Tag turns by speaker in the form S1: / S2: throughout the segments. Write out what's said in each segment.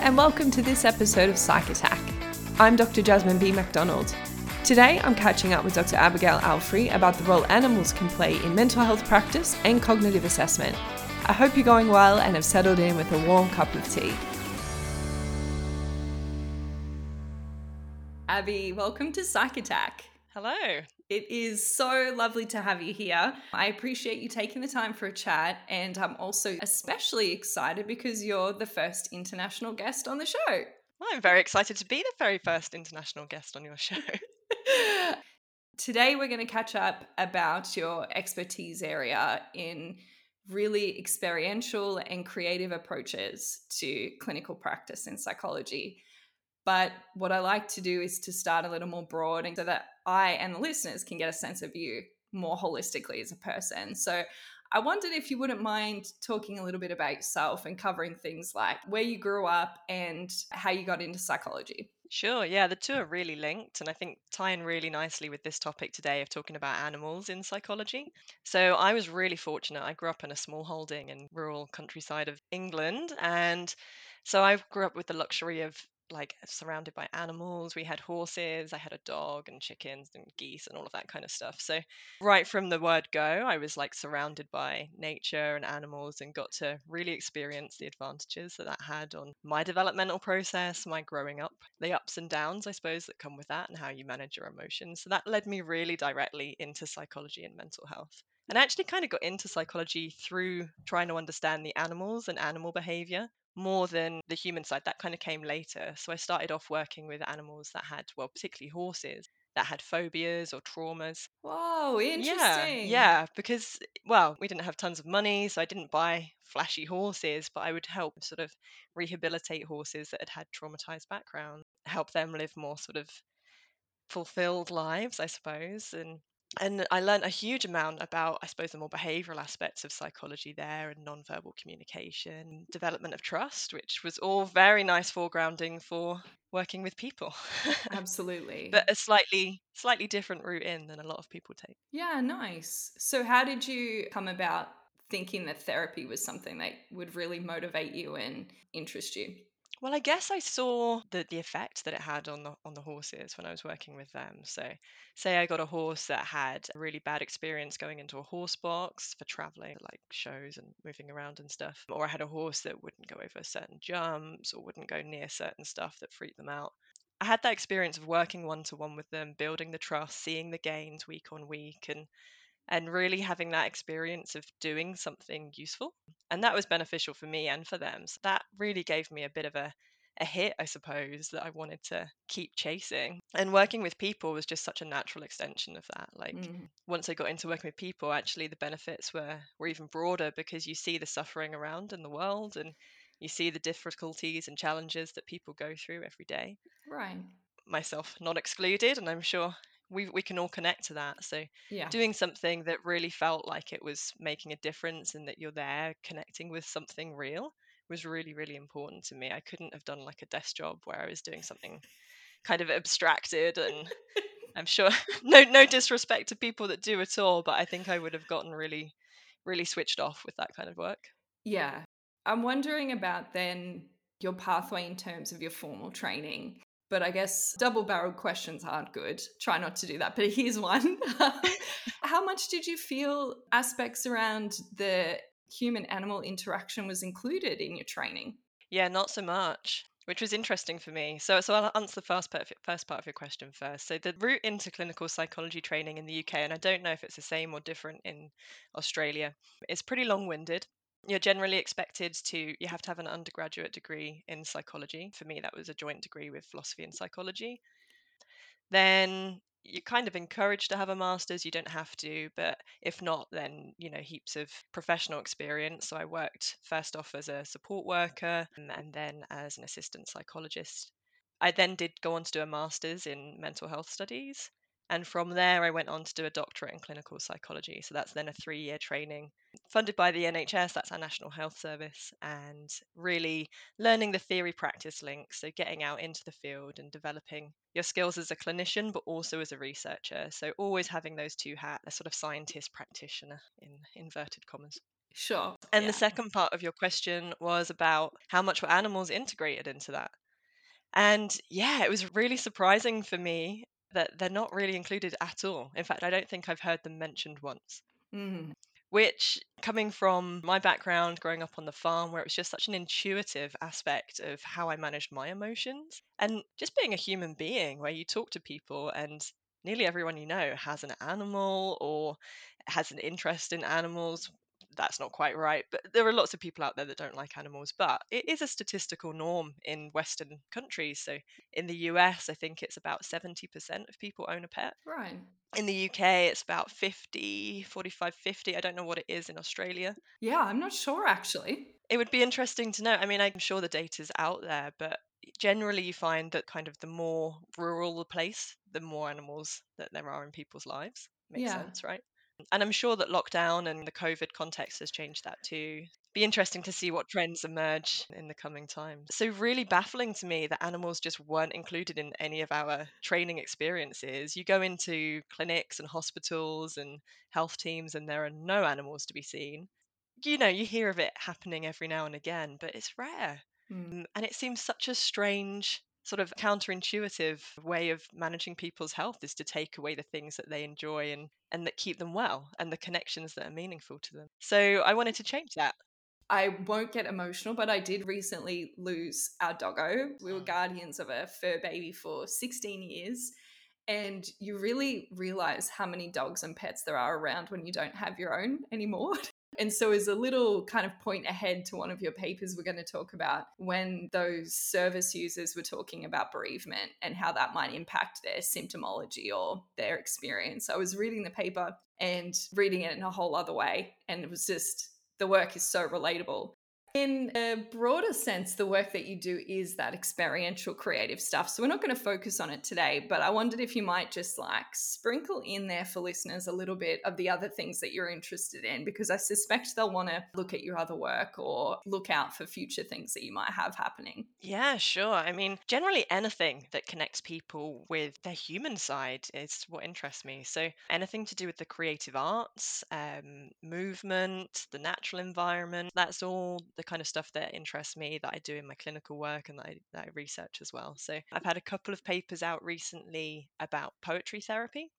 S1: and welcome to this episode of Psych Attack. I'm Dr. Jasmine B. MacDonald. Today, I'm catching up with Dr. Abigail Alfrey about the role animals can play in mental health practice and cognitive assessment. I hope you're going well and have settled in with a warm cup of tea. Abby, welcome to Psych Attack.
S2: Hello.
S1: It is so lovely to have you here. I appreciate you taking the time for a chat, and I'm also especially excited because you're the first international guest on the show.
S2: Well, I'm very excited to be the very first international guest on your show.
S1: Today, we're going to catch up about your expertise area in really experiential and creative approaches to clinical practice in psychology. But what I like to do is to start a little more broad and so that I and the listeners can get a sense of you more holistically as a person. So I wondered if you wouldn't mind talking a little bit about yourself and covering things like where you grew up and how you got into psychology.
S2: Sure, yeah, the two are really linked and I think tie in really nicely with this topic today of talking about animals in psychology. So I was really fortunate. I grew up in a small holding in rural countryside of England and so I grew up with the luxury of like surrounded by animals. We had horses, I had a dog and chickens and geese and all of that kind of stuff. So right from the word go, I was like surrounded by nature and animals and got to really experience the advantages that that had on my developmental process, my growing up, the ups and downs, I suppose, that come with that and how you manage your emotions. So that led me really directly into psychology and mental health. And I actually kind of got into psychology through trying to understand the animals and animal behavior more than the human side. That kind of came later. So I started off working with animals that had, well, particularly horses that had phobias or traumas.
S1: Whoa, interesting.
S2: Yeah, yeah, because well, we didn't have tons of money, so I didn't buy flashy horses, but I would help sort of rehabilitate horses that had had traumatized backgrounds, help them live more sort of fulfilled lives, I suppose, and and I learned a huge amount about, I suppose, the more behavioral aspects of psychology there and nonverbal communication, development of trust, which was all very nice foregrounding for working with people.
S1: Absolutely.
S2: but a slightly slightly different route in than a lot of people take.
S1: Yeah, nice. So how did you come about thinking that therapy was something that would really motivate you and interest you?
S2: Well, I guess I saw the the effect that it had on the on the horses when I was working with them. So, say I got a horse that had a really bad experience going into a horse box for traveling, like shows and moving around and stuff, or I had a horse that wouldn't go over certain jumps or wouldn't go near certain stuff that freaked them out. I had that experience of working one to one with them, building the trust, seeing the gains week on week, and and really having that experience of doing something useful. And that was beneficial for me and for them. So that really gave me a bit of a, a hit, I suppose, that I wanted to keep chasing. And working with people was just such a natural extension of that. Like mm. once I got into working with people, actually the benefits were were even broader because you see the suffering around in the world and you see the difficulties and challenges that people go through every day.
S1: Right.
S2: Myself not excluded, and I'm sure we we can all connect to that. So
S1: yeah.
S2: doing something that really felt like it was making a difference and that you're there connecting with something real was really really important to me. I couldn't have done like a desk job where I was doing something kind of abstracted and I'm sure no no disrespect to people that do at all, but I think I would have gotten really really switched off with that kind of work.
S1: Yeah. I'm wondering about then your pathway in terms of your formal training but I guess double barreled questions aren't good. Try not to do that. But here's one How much did you feel aspects around the human animal interaction was included in your training?
S2: Yeah, not so much which was interesting for me. So, so I'll answer the first part, first part of your question first. So, the route into clinical psychology training in the UK, and I don't know if it's the same or different in Australia, is pretty long-winded you're generally expected to you have to have an undergraduate degree in psychology. For me that was a joint degree with philosophy and psychology. Then you're kind of encouraged to have a master's you don't have to but if not then you know heaps of professional experience. So i worked first off as a support worker um, and then as an assistant psychologist. I then did go on to do a master's in mental health studies and from there, I went on to do a doctorate in clinical psychology. So that's then a three year training funded by the NHS, that's our National Health Service, and really learning the theory practice link. So getting out into the field and developing your skills as a clinician, but also as a researcher. So always having those two hats, a sort of scientist practitioner in inverted commas.
S1: Sure.
S2: And
S1: yeah.
S2: the second part of your question was about how much were animals integrated into that. And yeah, it was really surprising for me that they're not really included at all. In fact, I don't think I've heard them mentioned once.
S1: Mm.
S2: Which, coming from my background growing up on the farm, where it was just such an intuitive aspect of how I managed my emotions, and just being a human being, where you talk to people and nearly everyone you know has an animal or has an interest in animals. That's not quite right, but there are lots of people out there that don't like animals. But it is a statistical norm in Western countries. So in the US, I think it's about 70% of people own a pet.
S1: Right.
S2: In the UK, it's about 50, 45, 50. I don't know what it is in Australia.
S1: Yeah, I'm not sure actually.
S2: It would be interesting to know. I mean, I'm sure the data's out there, but generally you find that kind of the more rural the place, the more animals that there are in people's lives. Makes
S1: Yeah.
S2: sense, right? And I'm sure that lockdown and the COVID context has changed that too. Be interesting to see what trends emerge in the coming times. So, really baffling to me that animals just weren't included in any of our training experiences. You go into clinics and hospitals and health teams, and there are no animals to be seen. You know, you hear of it happening every now and again, but it's rare.
S1: Mm.
S2: And it seems such a strange, sort of counterintuitive way of managing people's health is to take away the things that they enjoy and, and that keep them well and the connections that are meaningful to them. So I wanted to change that.
S1: I won't get emotional, but I did recently lose our doggo. We were
S2: Oh.
S1: guardians of a fur baby for 16 years. And you really realize how many dogs and pets there are around when you don't have your own anymore. And so, as a little kind of point ahead to one of your papers, we're going to talk about when those service users were talking about bereavement and how that might impact their symptomology or their experience. I was reading the paper and reading it in a whole other way. And it was just, the work is so relatable. In a broader sense, the work that you do is that experiential creative stuff. So we're not going to focus on it today, but I wondered if you might just like sprinkle in there for listeners a little bit of the other things that you're interested in, because I suspect they'll want to look at your other work or look out for future things that you might have happening.
S2: Yeah, sure. I mean, generally anything that connects people with their human side is what interests me. So anything to do with the creative arts, um, movement, the natural environment, that's all the kind of stuff that interests me that I do in my clinical work and that I, that I research as well. So I've had a couple of papers out recently about poetry therapy.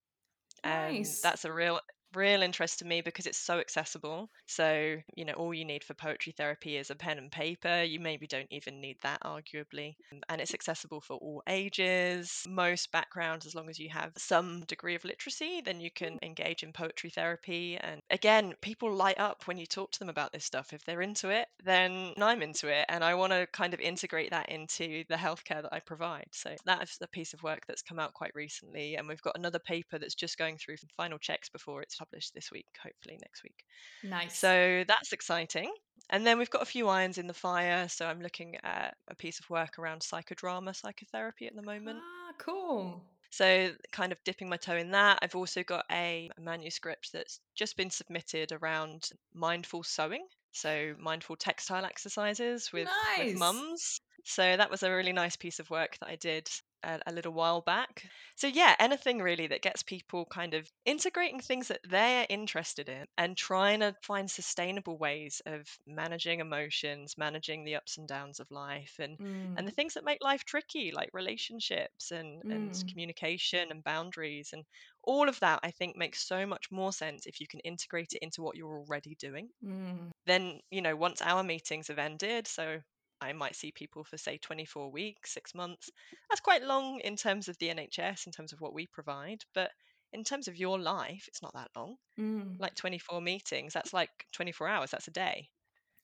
S2: Um,
S1: Nice.
S2: that's a real real interest to me because it's so accessible. So, you know, all you need for poetry therapy is a pen and paper. You maybe don't even need that, arguably. Um, And it's accessible for all ages, most backgrounds, as long as you have some degree of literacy, then you can engage in poetry therapy. And again, people light up when you talk to them about this stuff. If they're into it, then I'm into it. And I want to kind of integrate that into the healthcare that I provide. So that's a piece of work that's come out quite recently. And we've got another paper that's just going through final checks before it's published this week, hopefully next week.
S1: Nice.
S2: So that's exciting. And then we've got a few irons in the fire. So I'm looking at a piece of work around psychodrama psychotherapy at the moment.
S1: ah, cool.
S2: So, kind of dipping my toe in that. I've also got a manuscript that's just been submitted around mindful sewing. So, mindful textile exercises with,
S1: Nice.
S2: with mums. So, that was a really nice piece of work that I did a, a little while back. So, yeah, anything really that gets people kind of integrating things that they're interested in and trying to find sustainable ways of managing emotions, managing the ups and downs of life, and
S1: Mm,
S2: and the things that make life tricky like relationships and and
S1: Mm.
S2: communication and boundaries and all of that i think makes so much more sense if you can integrate it into what you're already doing
S1: mm,
S2: then you know once our meetings have ended so i might see people for say 24 weeks 6 months that's quite long in terms of the nhs in terms of what we provide but in terms of your life it's not that long
S1: mm.
S2: like 24 meetings that's like 24 hours that's a day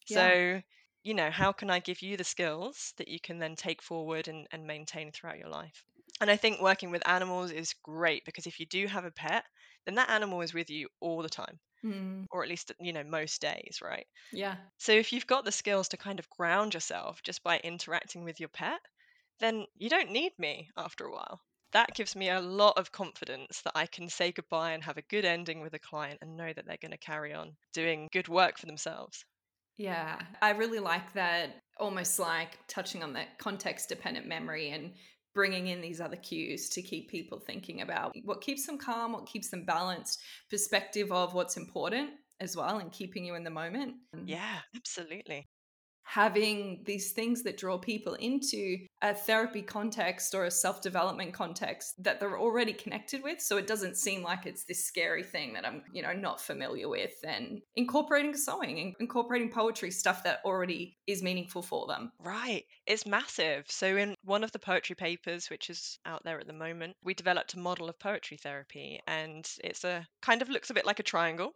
S1: Yeah.
S2: so, you know, how can I give you the skills that you can then take forward and, and maintain throughout your life? And I think working with animals is great because if you do have a pet, then that animal is with you all the time,
S1: Mm.
S2: or at least, you know, most days, right?
S1: Yeah.
S2: So if you've got the skills to kind of ground yourself just by interacting with your pet, then you don't need me after a while. That gives me a lot of confidence that I can say goodbye and have a good ending with a client and know that they're going to carry on doing good work for themselves.
S1: Yeah, I really like that, almost like touching on that context dependent memory and bringing in these other cues to keep people thinking about what keeps them calm, what keeps them balanced, perspective of what's important as well and keeping you in the moment.
S2: Yeah, absolutely
S1: having these things that draw people into a therapy context or a self development context that they're already connected with. So it doesn't seem like it's this scary thing that I'm, you know, not familiar with. And incorporating sewing, and incorporating poetry, stuff that already is meaningful for them.
S2: Right. It's massive. So, in one of the poetry papers, which is out there at the moment, we developed a model of poetry therapy. And it's a kind of looks a bit like a triangle.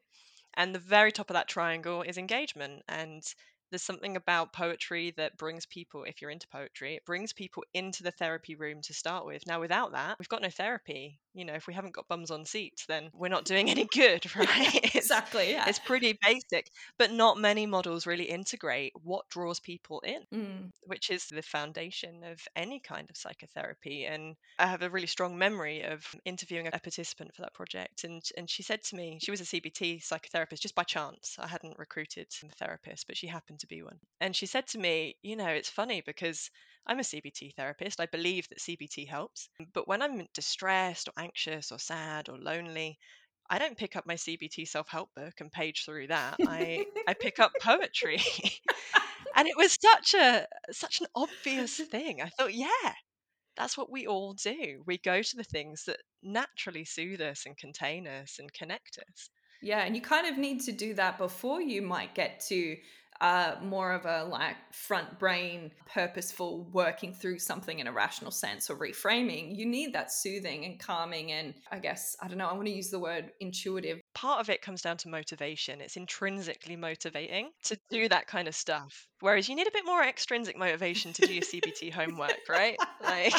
S2: And the very top of that triangle is engagement. And there's something about poetry that brings people, if you're into poetry, it brings people into the therapy room to start with. Now, without that, we've got no therapy. You know, if we haven't got bums on seats, then we're not doing any good, right?
S1: exactly. Yeah.
S2: It's pretty basic, but not many models really integrate what draws people in,
S1: mm.
S2: which is the foundation of any kind of psychotherapy. And I have a really strong memory of interviewing a participant for that project. And, and she said to me, she was a CBT psychotherapist just by chance. I hadn't recruited a therapist, but she happened to be one. And she said to me, You know, it's funny because I'm a CBT therapist. I believe that CBT helps. But when I'm distressed or anxious or sad or lonely, I don't pick up my CBT self help book and page through that. I, I pick up poetry. and it was such a such an obvious thing. I thought, yeah, that's what we all do. We go to the things that naturally soothe us and contain us and connect us.
S1: Yeah, and you kind of need to do that before you might get to uh, more of a like front brain, purposeful working through something in a rational sense or reframing, you need that soothing and calming. And I guess, I don't know, I want to use the word intuitive.
S2: Part of it comes down to motivation. It's intrinsically motivating to do that kind of stuff. Whereas you need a bit more extrinsic motivation to do your CBT homework, right? Like,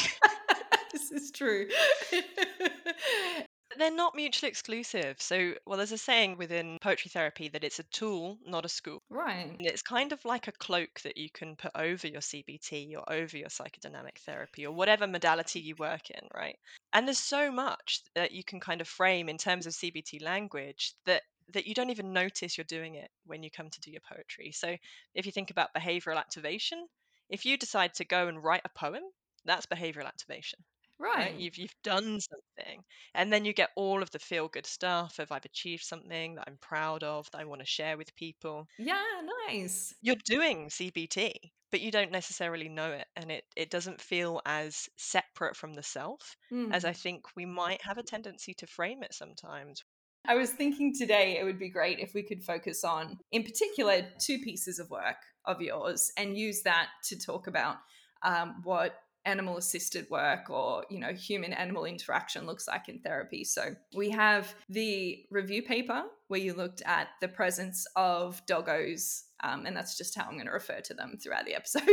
S1: this is true.
S2: They're not mutually exclusive. So, well, there's a saying within poetry therapy that it's a tool, not a school.
S1: Right.
S2: And it's kind of like a cloak that you can put over your CBT or over your psychodynamic therapy or whatever modality you work in, right? And there's so much that you can kind of frame in terms of CBT language that that you don't even notice you're doing it when you come to do your poetry. So, if you think about behavioral activation, if you decide to go and write a poem, that's behavioral activation.
S1: Right.
S2: You've you've done something. And then you get all of the feel good stuff of I've achieved something that I'm proud of, that I want to share with people.
S1: Yeah, nice.
S2: You're doing CBT, but you don't necessarily know it. And it, it doesn't feel as separate from the self mm. as I think we might have a tendency to frame it sometimes.
S1: I was thinking today it would be great if we could focus on, in particular, two pieces of work of yours and use that to talk about um, what animal assisted work or you know human animal interaction looks like in therapy. So we have the review paper where you looked at the presence of doggos um, and that's just how i'm going to refer to them throughout the episode.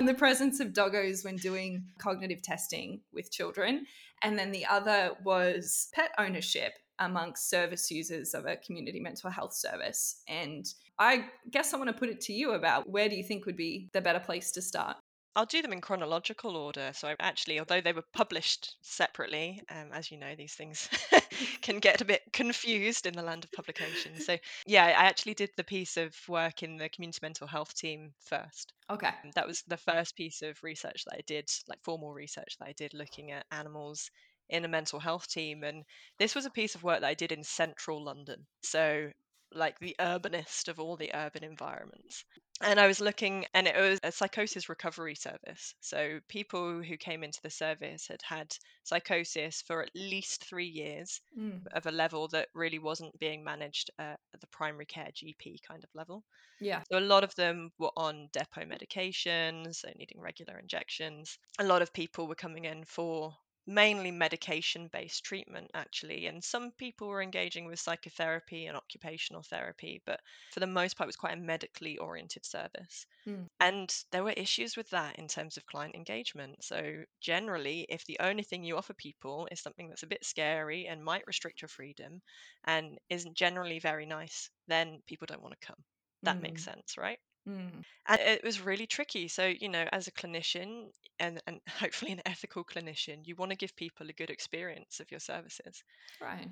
S1: The presence of doggos when doing cognitive testing with children. And then the other was pet ownership amongst service users of a community mental health service. And I guess I want to put it to you about where do you think would be the better place to start?
S2: I'll do them in chronological order. So I actually, although they were published separately, um, as you know, these things can get a bit confused in the land of publication. So yeah, I actually did the piece of work in the community mental health team first.
S1: Okay.
S2: That was the first piece of research that I did, like formal research that I did looking at animals in a mental health team. And this was a piece of work that I did in central London. So like the urbanist of all the urban environments and I was looking, and it was a psychosis recovery service. So people who came into the service had had psychosis for at least three years mm. of a level that really wasn't being managed uh, at the primary care GP kind of level.
S1: Yeah.
S2: So a lot of them were on depot medications, so needing regular injections. A lot of people were coming in for mainly medication based treatment actually and some people were engaging with psychotherapy and occupational therapy but for the most part it was quite a medically oriented service
S1: mm.
S2: and there were issues with that in terms of client engagement so generally if the only thing you offer people is something that's a bit scary and might restrict your freedom and isn't generally very nice then people don't want to come that mm. makes hmm. sense right
S1: Mm.
S2: And it was really tricky. So, you know, as a clinician and, and hopefully an ethical clinician, you want to give people a good experience of your services.
S1: Right.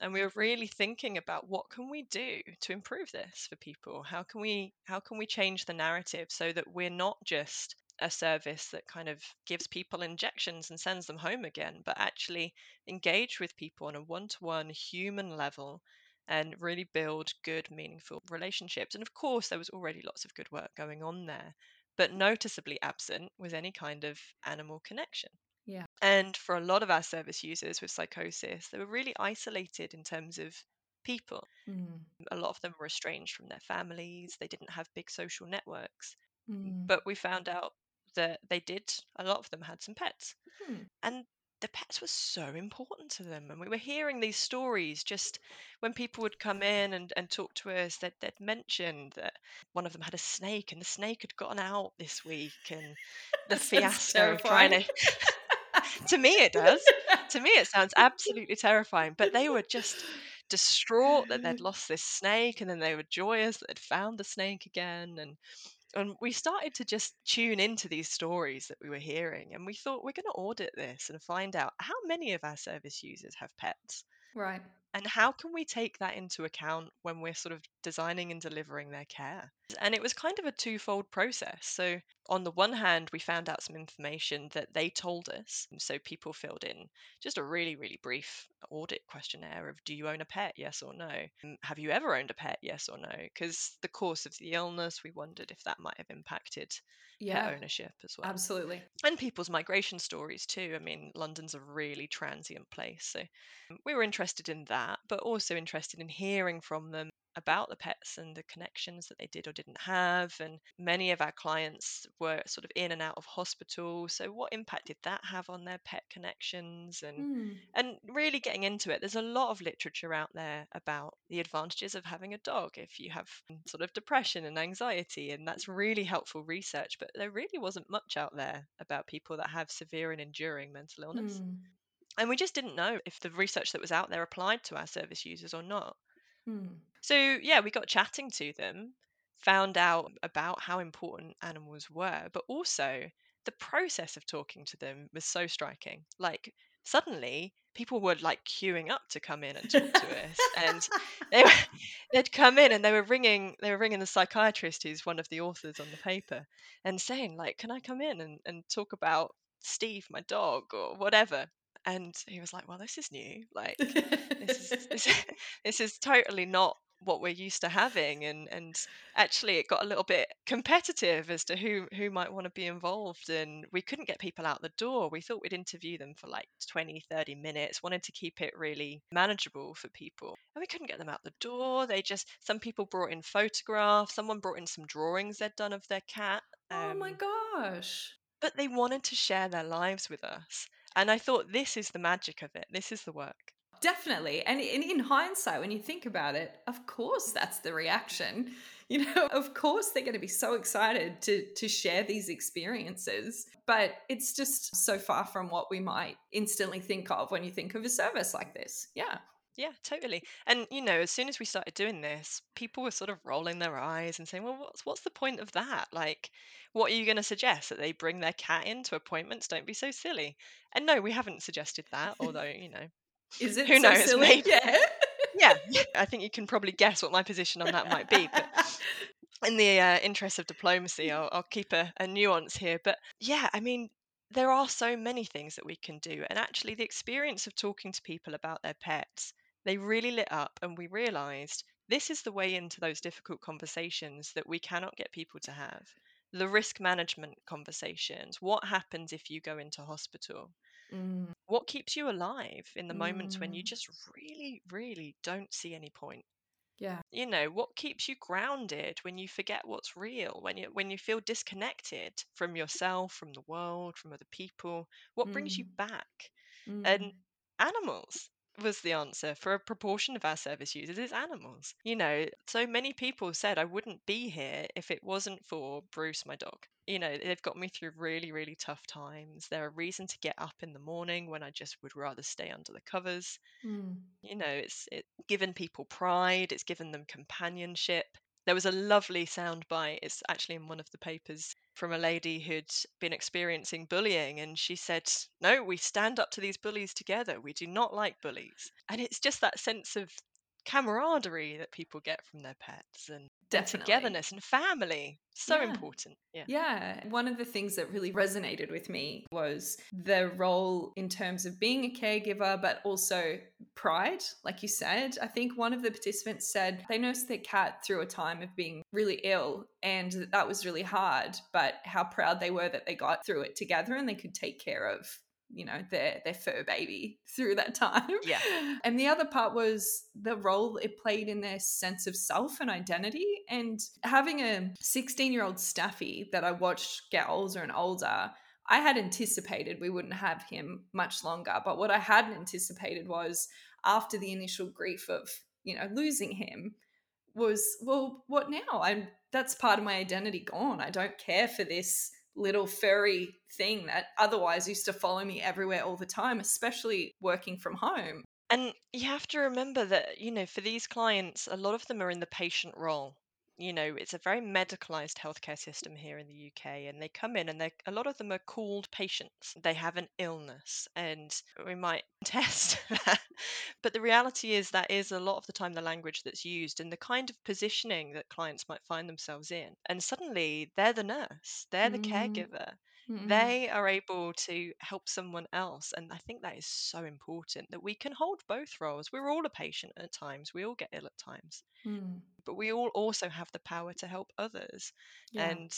S2: And we were really thinking about what can we do to improve this for people? How can we how can we change the narrative so that we're not just a service that kind of gives people injections and sends them home again, but actually engage with people on a one-to-one human level and really build good, meaningful relationships. And of course, there was already lots of good work going on there, but noticeably absent was any kind of animal connection.
S1: Yeah.
S2: And for a lot of our service users with psychosis, they were really isolated in terms of people.
S1: Mm.
S2: A lot of them were estranged from their families, they didn't have big social networks.
S1: Mm.
S2: But we found out that they did, a lot of them had some pets.
S1: Hmm.
S2: And the pets were so important to them. And we were hearing these stories just when people would come in and, and talk to us, they'd, they'd mentioned that one of them had a snake and the snake had gotten out this week and the
S1: That
S2: fiasco of trying to. to me, it does. To me, it sounds absolutely terrifying. But they were just distraught that they'd lost this snake and then they were joyous that they'd found the snake again. And and we started to just tune into these stories that we were hearing and we thought we're going to audit this and find out how many of our service users have pets
S1: Right.
S2: And how can we take that into account when we're sort of designing and delivering their care and it was kind of a twofold process so on the one hand we found out some information that they told us so people filled in just a really really brief audit questionnaire of do you own a pet yes or no Um, have you ever owned a pet yes or no because the course of the illness we wondered if that might have impacted
S1: Yeah.
S2: pet ownership as well
S1: Absolutely.
S2: and people's migration stories too. I mean, London's a really transient place. So um, we were interested in that, but also interested in hearing from them about the pets and the connections that they did or didn't have. And many of our clients were sort of in and out of hospital. So what impact did that have on their pet connections? And
S1: Mm.
S2: and really getting into it, there's a lot of literature out there about the advantages of having a dog if you have sort of depression and anxiety, and that's really helpful research. But there really wasn't much out there about people that have severe and enduring mental illness.
S1: Mm.
S2: And we just didn't know if the research that was out there applied to our service users or not.
S1: Mm.
S2: So, yeah, we got chatting to them, found out about how important animals were, but also the process of talking to them was so striking. Like, suddenly, people were like queuing up to come in and talk to us. And they were, they'd come in and they were ringing they were ringing the psychiatrist who's one of the authors on the paper and saying like can i come in and, and talk about steve my dog or whatever and he was like well this is new like this is this, this is totally not what we're used to having and and actually it got a little bit competitive as to who who might want to be involved and we couldn't get people out the door we thought we'd interview them for like 20 30 minutes wanted to keep it really manageable for people and we couldn't get them out the door they just some people brought in photographs someone brought in some drawings they'd done of their cat
S1: oh my
S2: um,
S1: gosh.
S2: but they wanted to share their lives with us and i thought this is the magic of it this is the work
S1: Definitely. And in, in hindsight, when you think about it, of course that's the reaction. You know, of course they're going to be so excited to to share these experiences. But it's just so far from what we might instantly think of when you think of a service like this. Yeah.
S2: Yeah, totally. And you know, as soon as we started doing this, people were sort of rolling their eyes and saying, "Well, what's what's the point of that? Like, what are you going to suggest that they bring their cat into appointments? Don't be so silly." And no, we haven't suggested that, although, you know,
S1: Is it
S2: who
S1: so
S2: knows,
S1: silly?
S2: maybe.
S1: Yeah.
S2: Yeah, I think you can probably guess what my position on that might be, but in the uh, interest of diplomacy, I'll, I'll keep a, a nuance here. But yeah, I mean, there are so many things that we can do. And actually, the experience of talking to people about their pets, they really lit up, and we realized this is the way into those difficult conversations that we cannot get people to have. The risk management conversations. What happens if you go into hospital?
S1: Mm,
S2: What keeps you alive in the moments when you
S1: Mm.
S2: just really, really don't see any point?
S1: yeah.
S2: you know what keeps you grounded when you forget what's real when you when you feel disconnected from yourself from the world from other people what brings you
S1: Mm,
S2: back
S1: mm,
S2: and animals was the answer for a proportion of our service users is animals. You know so many people said i wouldn't be here if it wasn't for bruce my dog. You know they've got me through really really tough times. They're a reason to get up in the morning when i just would rather stay under the covers.
S1: Mm.
S2: you know it's it given people pride it's given them companionship there was a lovely soundbite it's actually in one of the papers from a lady who'd been experiencing bullying and she said no we stand up to these bullies together we do not like bullies. And it's just that sense of camaraderie that people get from their pets and,
S1: Definitely.
S2: togetherness and family. So
S1: Yeah.
S2: important. Yeah.
S1: Yeah, one of the things that really resonated with me was the role in terms of being a caregiver, but also pride, like you said. I think one of the participants said they nursed their cat through a time of being really ill and that was really hard, but how proud they were that they got through it together and they could take care of you know their their fur baby through that time.
S2: Yeah.
S1: and the other part was the role it played in their sense of self and identity. And having a 16 year old staffy that i watched get older and older i had anticipated we wouldn't have him much longer. But what i hadn't anticipated was after the initial grief of you know losing him was well what now? I'm that's part of my identity gone. I don't care for this little furry thing that otherwise used to follow me everywhere all the time, especially working from home.
S2: And you have to remember that, you know, for these clients, a lot of them are in the patient role. You know, it's a very medicalized healthcare system here in the UK, and they come in and they a lot of them are called patients. They have an illness, and we might test that. But the reality is that is a lot of the time the language that's used and the kind of positioning that clients might find themselves in. And suddenly they're the nurse, they're the
S1: Mm,
S2: caregiver,
S1: mm,
S2: they are able to help someone else and i think that is so important that we can hold both roles we're all a patient at times we all get ill at times
S1: mm.
S2: But we all also have the power to help others
S1: Yeah.
S2: and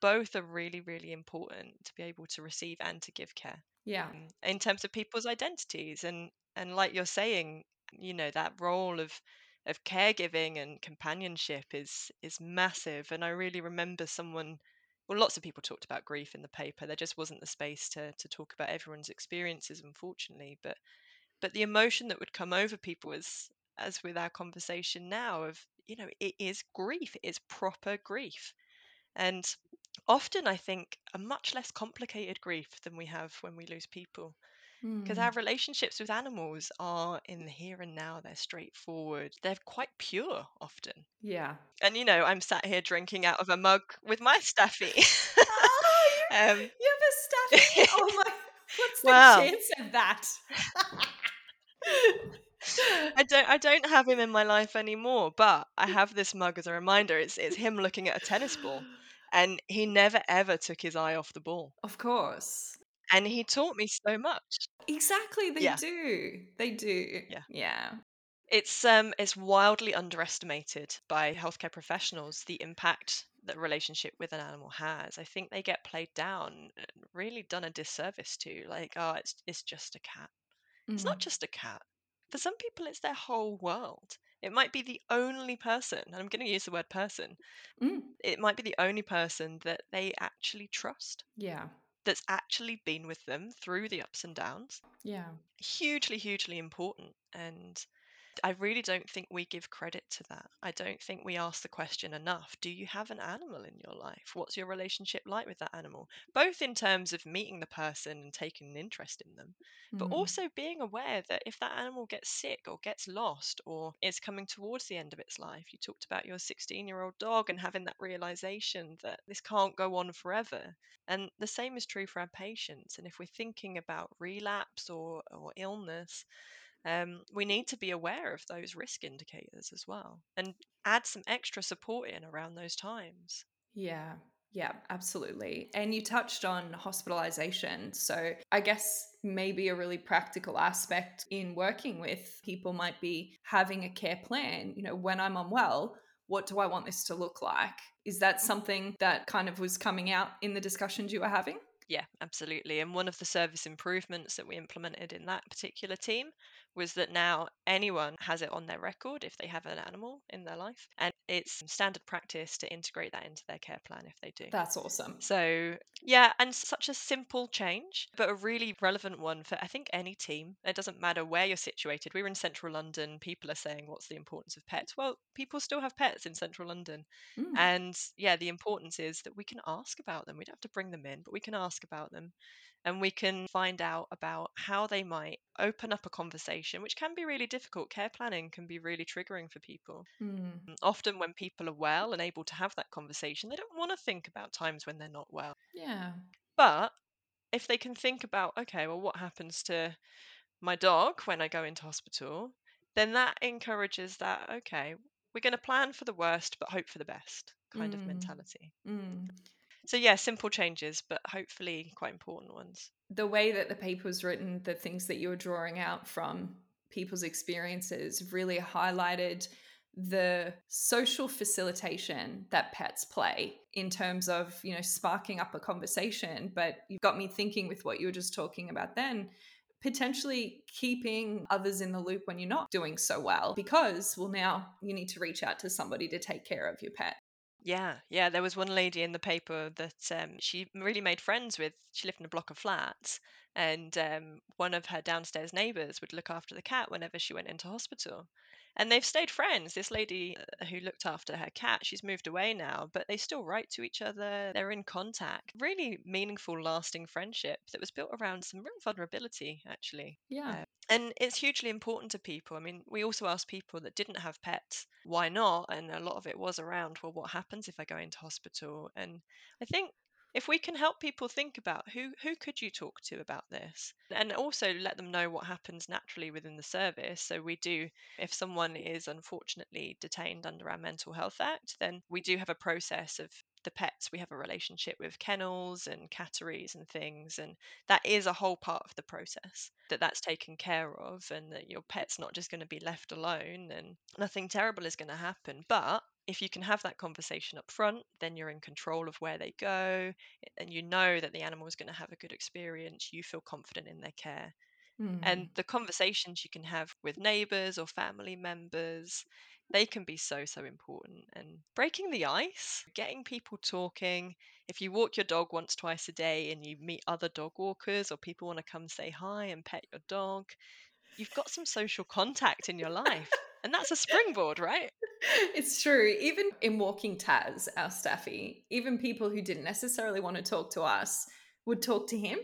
S2: both are really really important to be able to receive and to give care
S1: yeah.
S2: um, in terms of people's identities and and like you're saying you know that role of of caregiving and companionship is is massive and i really remember someone well lots of people talked about grief in the paper there just wasn't the space to to talk about everyone's experiences unfortunately but but the emotion that would come over people as as with our conversation now of you know it is grief it is proper grief and often i think a much less complicated grief than we have when we lose people because
S1: Mm.
S2: our relationships with animals are in the here and now they're straightforward they're quite pure often
S1: Yeah.
S2: and you know i'm sat here drinking out of a mug with my staffy
S1: Oh, you,
S2: um
S1: you have a staffy. Oh my! What's the
S2: Wow.
S1: chance of that?
S2: I don't I don't have him in my life anymore, but I have this mug as a reminder. It's it's him looking at a tennis ball. And he never ever took his eye off the ball.
S1: of course.
S2: And he taught me so much.
S1: Exactly. They
S2: Yeah.
S1: do. They do.
S2: Yeah.
S1: Yeah.
S2: It's um it's wildly underestimated by healthcare professionals the impact that relationship with an animal has. I think they get played down and really done a disservice to. Like, oh, it's it's just a cat. It's not
S1: Mm.
S2: just a cat. For some people, it's their whole world. It might be the only person, and I'm going to use the word person,
S1: Mm.
S2: it might be the only person that they actually trust,
S1: Yeah.
S2: that's actually been with them through the ups and downs.
S1: Yeah.
S2: Hugely, hugely important. And I really don't think we give credit to that. I don't think we ask the question enough Do you have an animal in your life? What's your relationship like with that animal? Both in terms of meeting the person and taking an interest in them, but
S1: Mm.
S2: also being aware that if that animal gets sick or gets lost or is coming towards the end of its life, you talked about your 16 year old dog and having that realization that this can't go on forever. And the same is true for our patients. And if we're thinking about relapse or, or illness, um, we need to be aware of those risk indicators as well and add some extra support in around those times.
S1: Yeah, yeah, absolutely. And you touched on hospitalization. So I guess maybe a really practical aspect in working with people might be having a care plan. You know, when I'm unwell, what do I want this to look like? Is that something that kind of was coming out in the discussions you were having?
S2: Yeah, absolutely. And one of the service improvements that we implemented in that particular team was that now anyone has it on their record if they have an animal in their life. And it's standard practice to integrate that into their care plan if they do.
S1: That's awesome.
S2: So, yeah, and such a simple change, but a really relevant one for I think any team. It doesn't matter where you're situated. We were in central London. People are saying, What's the importance of pets? Well, people still have pets in central London.
S1: Mm.
S2: And yeah, the importance is that we can ask about them. We don't have to bring them in, but we can ask about them and we can find out about how they might open up a conversation, which can be really difficult. Care planning can be really triggering for people.
S1: Mm.
S2: Often, when people are well and able to have that conversation, they don't want to think about times when they're not well.
S1: Yeah.
S2: But if they can think about, okay, well, what happens to my dog when I go into hospital? then that encourages that, okay, we're going to plan for the worst, but hope for the best kind of
S1: Mm,
S2: mentality.
S1: mm.
S2: So, yeah, simple changes, but hopefully quite important ones.
S1: The way that the paper was written, the things that you were drawing out from people's experiences really highlighted the social facilitation that pets play in terms of you know sparking up a conversation but you've got me thinking with what you were just talking about then potentially keeping others in the loop when you're not doing so well because well now you need to reach out to somebody to take care of your pet
S2: Yeah, yeah. There was one lady in the paper that um, she really made friends with. She lived in a block of flats, and um, one of her downstairs neighbors would look after the cat whenever she went into hospital. And they've stayed friends. This lady uh, who looked after her cat, she's moved away now, but they still write to each other. They're in contact. Really meaningful, lasting friendship that was built around some real vulnerability, actually.
S1: yeah
S2: Uh, and it's hugely important to people. I mean, we also asked people that didn't have pets, why not? And a lot of it was around, well, what happens if I go into hospital? And I think if we can help people think about who who could you talk to about this? And also let them know what happens naturally within the service. So we do if someone is unfortunately detained under our mental health act then we do have a process of the pets. We have a relationship with kennels and catteries and things and that is a whole part of the process that that's taken care of and that your pet's not just going to be left alone and nothing terrible is going to happen. But if you can have that conversation up front then you're in control of where they go and you know that the animal is going to have a good experience you feel confident in their care
S1: Mm.
S2: and the conversations you can have with neighbors or family members they can be so so important and breaking the ice getting people talking if you walk your dog once twice a day and you meet other dog walkers or people want to come say hi and pet your dog you've got some social contact in your life and that's a springboard right
S1: it's true. Even in walking Taz, our staffy, even people who didn't necessarily want to talk to us would talk to him.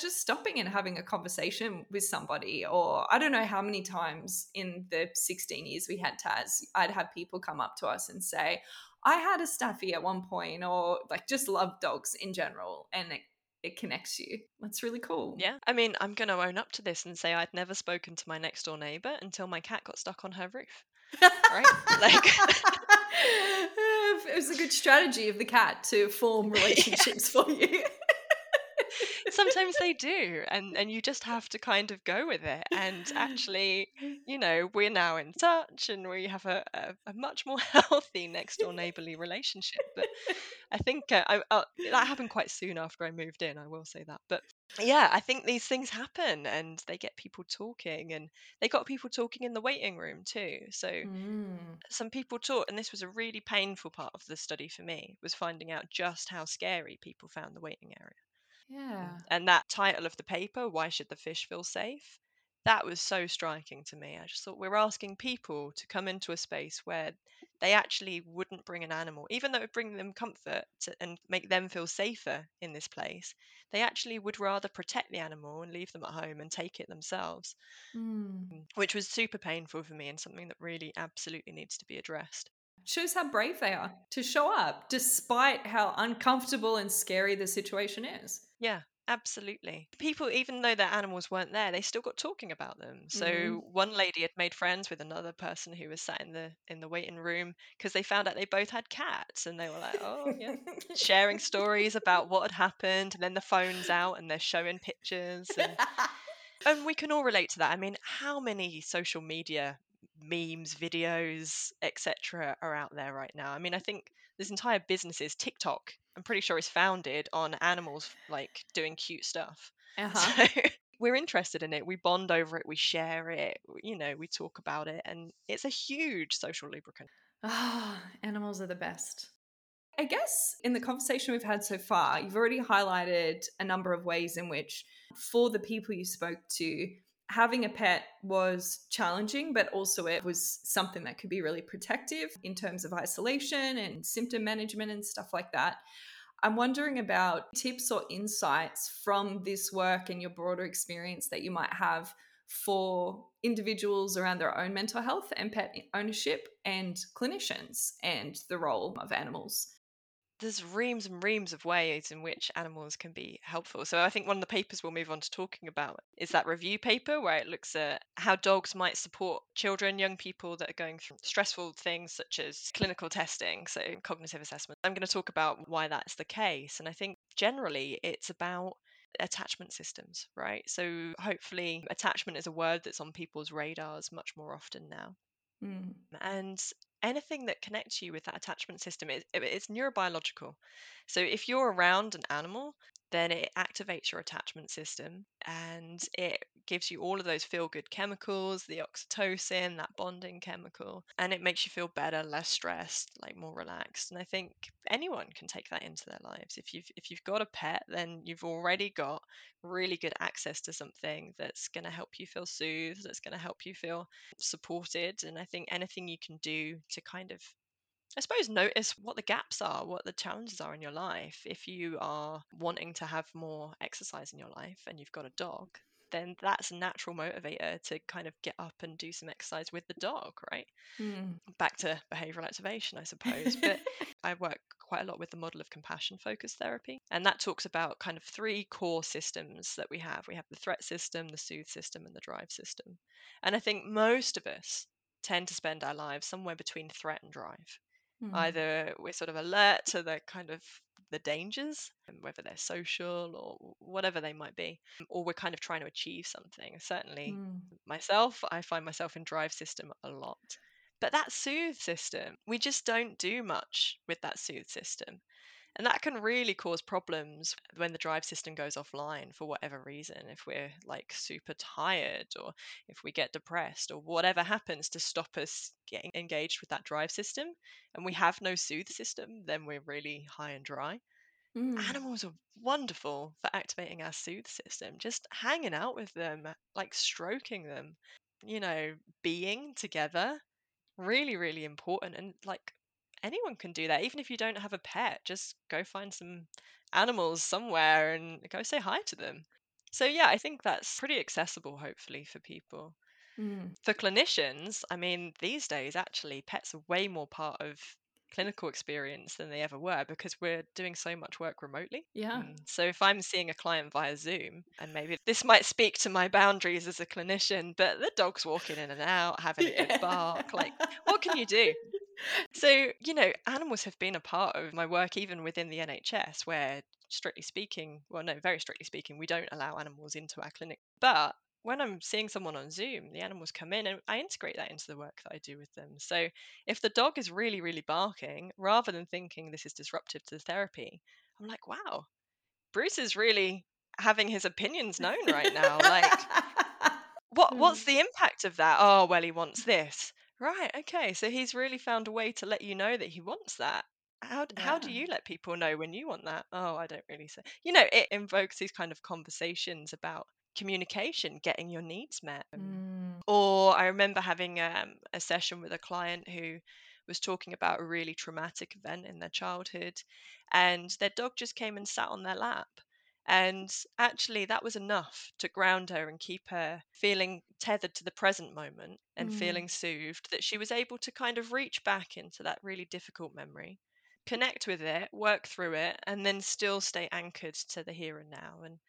S1: Just stopping and having a conversation with somebody, or I don't know how many times in the 16 years we had Taz, I'd have people come up to us and say, I had a staffy at one point, or like just love dogs in general. And it, it connects you. That's really cool.
S2: yeah i mean i'm going to own up to this and say i'd never spoken to my next door neighbor until my cat got stuck on her roof right like
S1: it was a good strategy of the cat to form relationships for you.
S2: Sometimes they do and and you just have to kind of go with it and actually you know we're now in touch and we have a, a, a much more healthy next door neighborly relationship but i think uh, I, uh, that happened quite soon after i moved in i will say that but yeah i think these things happen and they get people talking and they got people talking in the waiting room too so
S1: Mm.
S2: some people taught and this was a really painful part of the study for me was finding out just how scary people found the waiting area
S1: Yeah.
S2: and that title of the paper, Why Should the Fish Feel Safe? That was so striking to me. I just thought we're asking people to come into a space where they actually wouldn't bring an animal, even though it would bring them comfort to, and make them feel safer in this place. They actually would rather protect the animal and leave them at home and take it themselves,
S1: Mm.
S2: which was super painful for me and something that really absolutely needs to be addressed.
S1: Shows how brave they are to show up despite how uncomfortable and scary the situation is.
S2: Yeah, absolutely. People, even though their animals weren't there, they still got talking about them. So
S1: Mhm.
S2: one lady had made friends with another person who was sat in the in the waiting room because they found out they both had cats, and they were like, "Oh yeah," sharing stories about what had happened, and then the phone's out and they're showing pictures, and and we can all relate to that. I mean, how many social media memes, videos, etc. are out there right now? I mean, I think this entire businesses, TikTok, I'm pretty sure is founded on animals like doing cute stuff.
S1: uh-huh.
S2: So we're interested in it. We bond over it. We share it. You know, we talk about it, and it's a huge social lubricant.
S1: Ah, animals are the best. I guess in the conversation we've had so far, you've already highlighted a number of ways in which, for the people you spoke to, having a pet was challenging, but also it was something that could be really protective in terms of isolation and symptom management and stuff like that. I'm wondering about tips or insights from this work and your broader experience that you might have for individuals around their own mental health and pet ownership and clinicians and the role of animals.
S2: There's reams and reams of ways in which animals can be helpful. So I think one of the papers we'll move on to talking about is that review paper where it looks at how dogs might support children, young people that are going through stressful things such as clinical testing, so cognitive assessment. I'm going to talk about why that's the case. And I think generally it's about attachment systems, right? So hopefully attachment is a word that's on people's radars much more often now.
S1: Mm.
S2: And anything that connects you with that attachment system is it's neurobiological. So if you're around an animal, then it activates your attachment system and it gives you all of those feel good chemicals, the oxytocin, that bonding chemical, and it makes you feel better, less stressed, like more relaxed. And I think anyone can take that into their lives. If you've if you've got a pet, then you've already got really good access to something that's going to help you feel soothed, that's going to help you feel supported. And I think anything you can do to kind of I suppose notice what the gaps are, what the challenges are in your life. If you are wanting to have more exercise in your life and you've got a dog, then that's a natural motivator to kind of get up and do some exercise with the dog, right?
S1: Mm.
S2: Back to behavioral activation, I suppose. But I work quite a lot with the model of compassion focused therapy. And that talks about kind of three core systems that we have we have the threat system, the soothe system, and the drive system. And I think most of us tend to spend our lives somewhere between threat and drive.
S1: Mm.
S2: Either we're sort of alert to the kind of the dangers, whether they're social or whatever they might be, or we're kind of trying to achieve something. Certainly,
S1: Mm.
S2: myself, I find myself in drive system a lot. But that soothe system, we just don't do much with that soothe system. And that can really cause problems when the drive system goes offline for whatever reason. If we're like super tired or if we get depressed or whatever happens to stop us getting engaged with that drive system and we have no soothe system, then we're really high and dry.
S1: Mm.
S2: Animals are wonderful for activating our soothe system, just hanging out with them, like stroking them, you know, being together. Really, really important. And like anyone can do that. Even if you don't have a pet, just go find some animals somewhere and go say hi to them. So, yeah, I think that's pretty accessible, hopefully, for people.
S1: Mm.
S2: For clinicians, I mean, these days, actually, pets are way more part of clinical experience than they ever were because we're doing so much work remotely.
S1: Yeah.
S2: Mm, So if I'm seeing a client via Zoom, and maybe this might speak to my boundaries as a clinician, but the dog's walking in and out, having a good bark, like what can you do? So, you know, animals have been a part of my work even within the NHS, where strictly speaking, well, no, very strictly speaking, we don't allow animals into our clinic. But when I'm seeing someone on Zoom, the animals come in and I integrate that into the work that I do with them. So if the dog is really, really barking, rather than thinking this is disruptive to the therapy, I'm like, wow, Bruce is really having his opinions known right now. Like, what what's
S1: Mm.
S2: the impact of that? Oh, well, he wants this. Right, okay. So he's really found a way to let you know that he wants that. How d- how do
S1: Yeah.
S2: you let people know when you want that? Oh, I don't really say. You know, it invokes these kind of conversations about communication, getting your needs met.
S1: Mm.
S2: Or I remember having um, a session with a client who was talking about a really traumatic event in their childhood, and their dog just came and sat on their lap. And actually, that was enough to ground her and keep her feeling tethered to the present moment and
S1: Mm.
S2: feeling soothed that she was able to kind of reach back into that really difficult memory, connect with it, work through it, and then still stay anchored to the here and now. And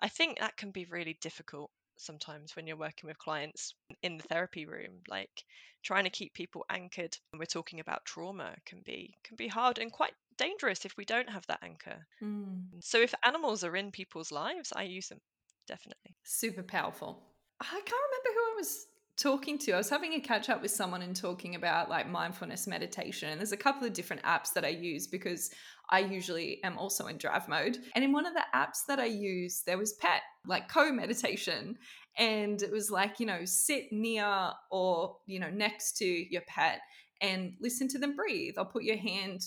S2: I think that can be really difficult sometimes when you're working with clients in the therapy room like trying to keep people anchored when we're talking about trauma can be can be hard and quite dangerous if we don't have that anchor
S1: Mm.
S2: so if animals are in people's lives i use them definitely
S1: Super powerful. I can't remember who I was talking to. I was having a catch up with someone and talking about like mindfulness meditation. And there's a couple of different apps that I use because I usually am also in drive mode. And in one of the apps that I use, there was pet, like co meditation. And it was like, you know, sit near or, you know, next to your pet and listen to them breathe or put your hand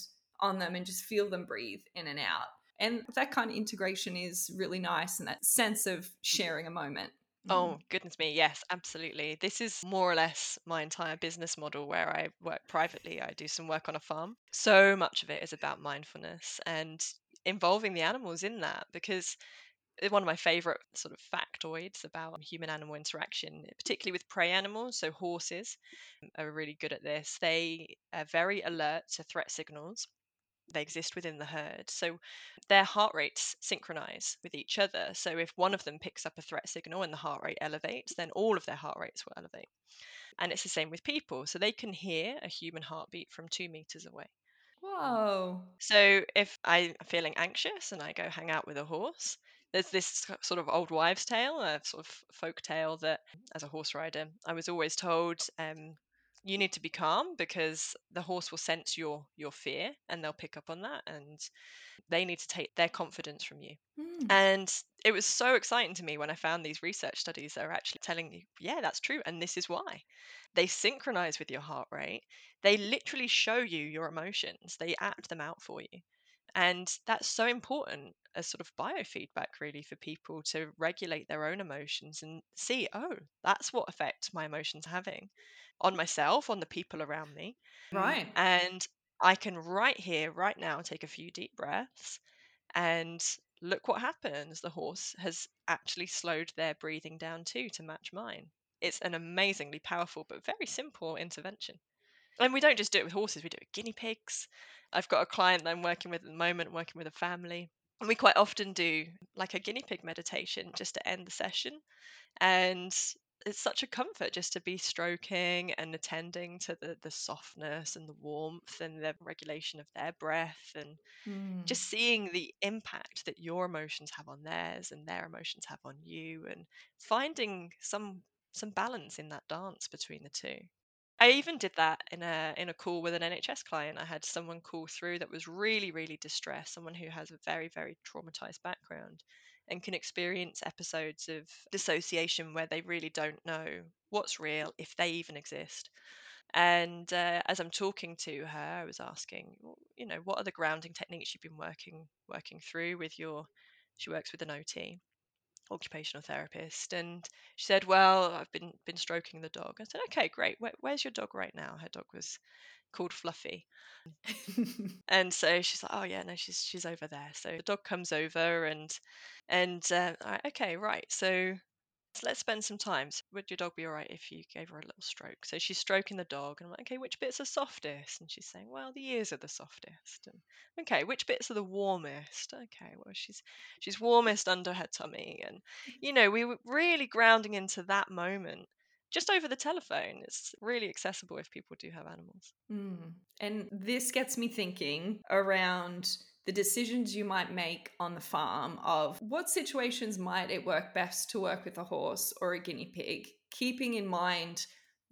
S1: on them and just feel them breathe in and out. And that kind of integration is really nice and that sense of sharing a moment. Mm.
S2: Oh, goodness me. Yes, absolutely. This is more or less my entire business model where I work privately. I do some work on a farm. So much of it is about mindfulness and involving the animals in that because one of my favorite sort of factoids about human animal interaction, particularly with prey animals, so horses are really good at this. They are very alert to threat signals they exist within the herd. So their heart rates synchronize with each other. So if one of them picks up a threat signal and the heart rate elevates, then all of their heart rates will elevate. And it's the same with people. So they can hear a human heartbeat from two meters away.
S1: Whoa.
S2: So if I'm feeling anxious and I go hang out with a horse, there's this sort of old wives' tale, a sort of folk tale that as a horse rider, I was always told um, you need to be calm because the horse will sense your your fear and they'll pick up on that and they need to take their confidence from you.
S1: Mm.
S2: And it was so exciting to me when I found these research studies that are actually telling you, yeah, that's true. And this is why. They synchronize with your heart rate. They literally show you your emotions, they act them out for you. And that's so important as sort of biofeedback, really, for people to regulate their own emotions and see, oh, that's what effect my emotions are having on myself, on the people around me.
S1: Right.
S2: And I can right here, right now, take a few deep breaths and look what happens. The horse has actually slowed their breathing down too to match mine. It's an amazingly powerful but very simple intervention. And we don't just do it with horses, we do it with guinea pigs. I've got a client that I'm working with at the moment, working with a family. And we quite often do like a guinea pig meditation just to end the session. And it's such a comfort just to be stroking and attending to the, the softness and the warmth and the regulation of their breath and
S1: Mm.
S2: just seeing the impact that your emotions have on theirs and their emotions have on you and finding some some balance in that dance between the two. I even did that in a in a call with an nhs client. I had someone call through that was really really distressed someone who has a very very traumatized background and can experience episodes of dissociation where they really don't know what's real if they even exist and uh, as I'm talking to her, I was asking, you know, what are the grounding techniques you've been working working through with your? She works with an OT, occupational therapist, and she said, "Well, I've been been stroking the dog." I said, "Okay, great. Where, where's your dog right now?" Her dog was called Fluffy, and so she's like, "Oh yeah, no, she's she's over there." So the dog comes over, and and uh, right, okay, right. So let's spend some time. So would your dog be all right if you gave her a little stroke? So she's stroking the dog, and I'm like, okay, which bits are softest? And she's saying, well, the ears are the softest. And okay, which bits are the warmest? Okay, well, she's she's warmest under her tummy, and you know, we were really grounding into that moment just over the telephone. It's really accessible if people do have animals.
S1: Mm. And this gets me thinking around the decisions you might make on the farm of what situations might it work best to work with a horse or a guinea pig, keeping in mind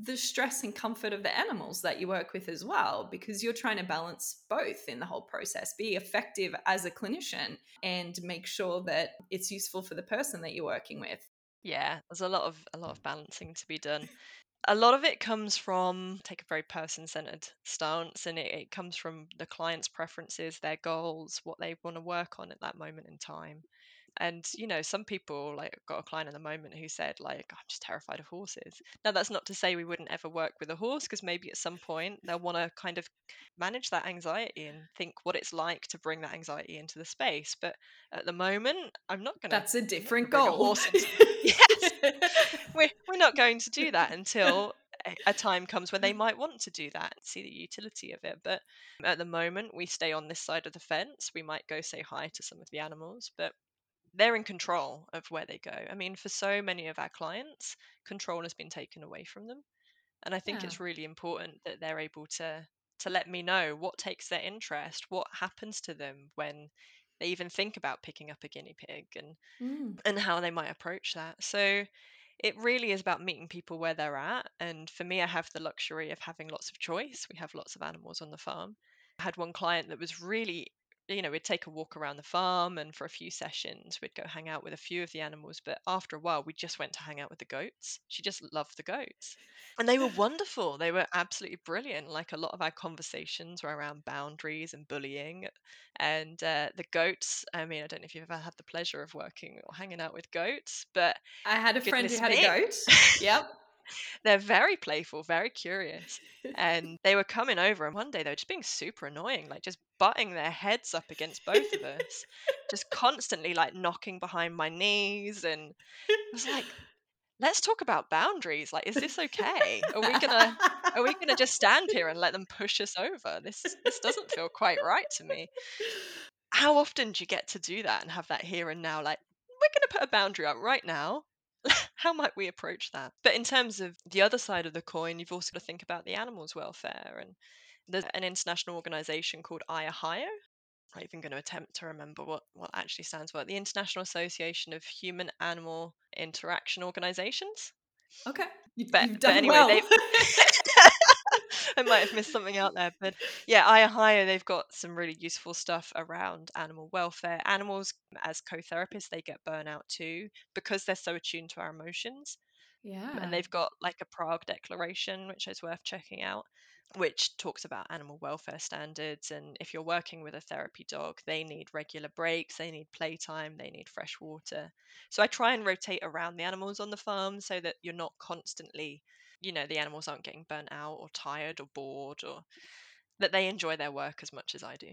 S1: the stress and comfort of the animals that you work with as well, because you're trying to balance both in the whole process, be effective as a clinician and make sure that it's useful for the person that you're working with.
S2: Yeah, there's a lot of a lot of balancing to be done. A lot of it comes from take a very person-centered stance, and it, it comes from the client's preferences, their goals, what they want to work on at that moment in time. And you know, some people like got a client at the moment who said like I'm just terrified of horses. Now that's not to say we wouldn't ever work with a horse because maybe at some point they'll want to kind of manage that anxiety and think what it's like to bring that anxiety into the space. But at the moment, I'm not going to.
S1: That's a different
S2: a
S1: goal.
S2: into- Yes. We're we're not going to do that until a- a time comes when they might want to do that and see the utility of it. But at the moment, we stay on this side of the fence. We might go say hi to some of the animals, but they're in control of where they go. I mean, for so many of our clients, control has been taken away from them. And I think
S1: Yeah.
S2: it's really important that they're able to to let me know what takes their interest, what happens to them when they even think about picking up a guinea pig and
S1: Mm.
S2: and how they might approach that. So it really is about meeting people where they're at. And for me, I have the luxury of having lots of choice. We have lots of animals on the farm. I had one client that was really, you know, we'd take a walk around the farm and for a few sessions, we'd go hang out with a few of the animals. But after a while, we just went to hang out with the goats. She just loved the goats. And they were wonderful. They were absolutely brilliant. Like a lot of our conversations were around boundaries and bullying. And uh, the goats, I mean, I don't know if you've ever had the pleasure of working or hanging out with goats, but
S1: I had a friend who had
S2: me.
S1: a goat. Yep.
S2: they're very playful, very curious. And they were coming over, and one day they were just being super annoying, like just butting their heads up against both of us, just constantly like knocking behind my knees. And I was like, let's talk about boundaries. Like, is this okay? Are we gonna are we to just stand here and let them push us over? This this doesn't feel quite right to me. How often do you get to do that and have that here and now? Like, we're to put a boundary up right now. How might we approach that? But in terms of the other side of the coin, you've also got to think about the animals' welfare. And there's an international organization called IAHAIO. I'm even going to attempt to remember what, what actually stands for the International Association of Human Animal Interaction Organizations.
S1: Okay. You,
S2: But,
S1: you've
S2: but
S1: done
S2: anyway,
S1: well.
S2: I might have missed something out there, but yeah, IAHAIO, they've got some really useful stuff around animal welfare. Animals, as co-therapists, they get burnout too because they're so attuned to our emotions.
S1: yeah.
S2: And they've got like a Prague Declaration, which is worth checking out, which talks about animal welfare standards. And if you're working with a therapy dog, they need regular breaks, they need playtime, they need fresh water. So I try and rotate around the animals on the farm so that you're not constantly, you know, the animals aren't getting burnt out or tired or bored or that they enjoy their work as much as I do.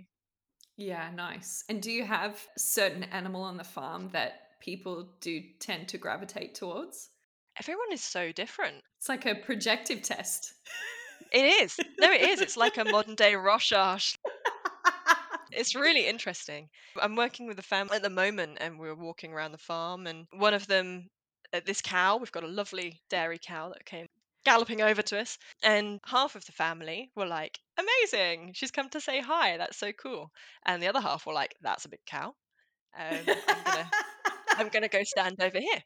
S1: Yeah, nice. And do you have certain animal on the farm that people do tend to gravitate towards?
S2: Everyone is so different.
S1: It's like a projective test.
S2: It is. No, it is. It's like a modern day Rorschach It's really interesting. I'm working with a family at the moment, and we're walking around the farm, and one of them, uh, this cow, we've got a lovely dairy cow that came galloping over to us, and half of the family were like, "Amazing! She's come to say hi. That's so cool." And the other half were like, "That's a big cow. Um, I'm gonna I'm to go stand over here.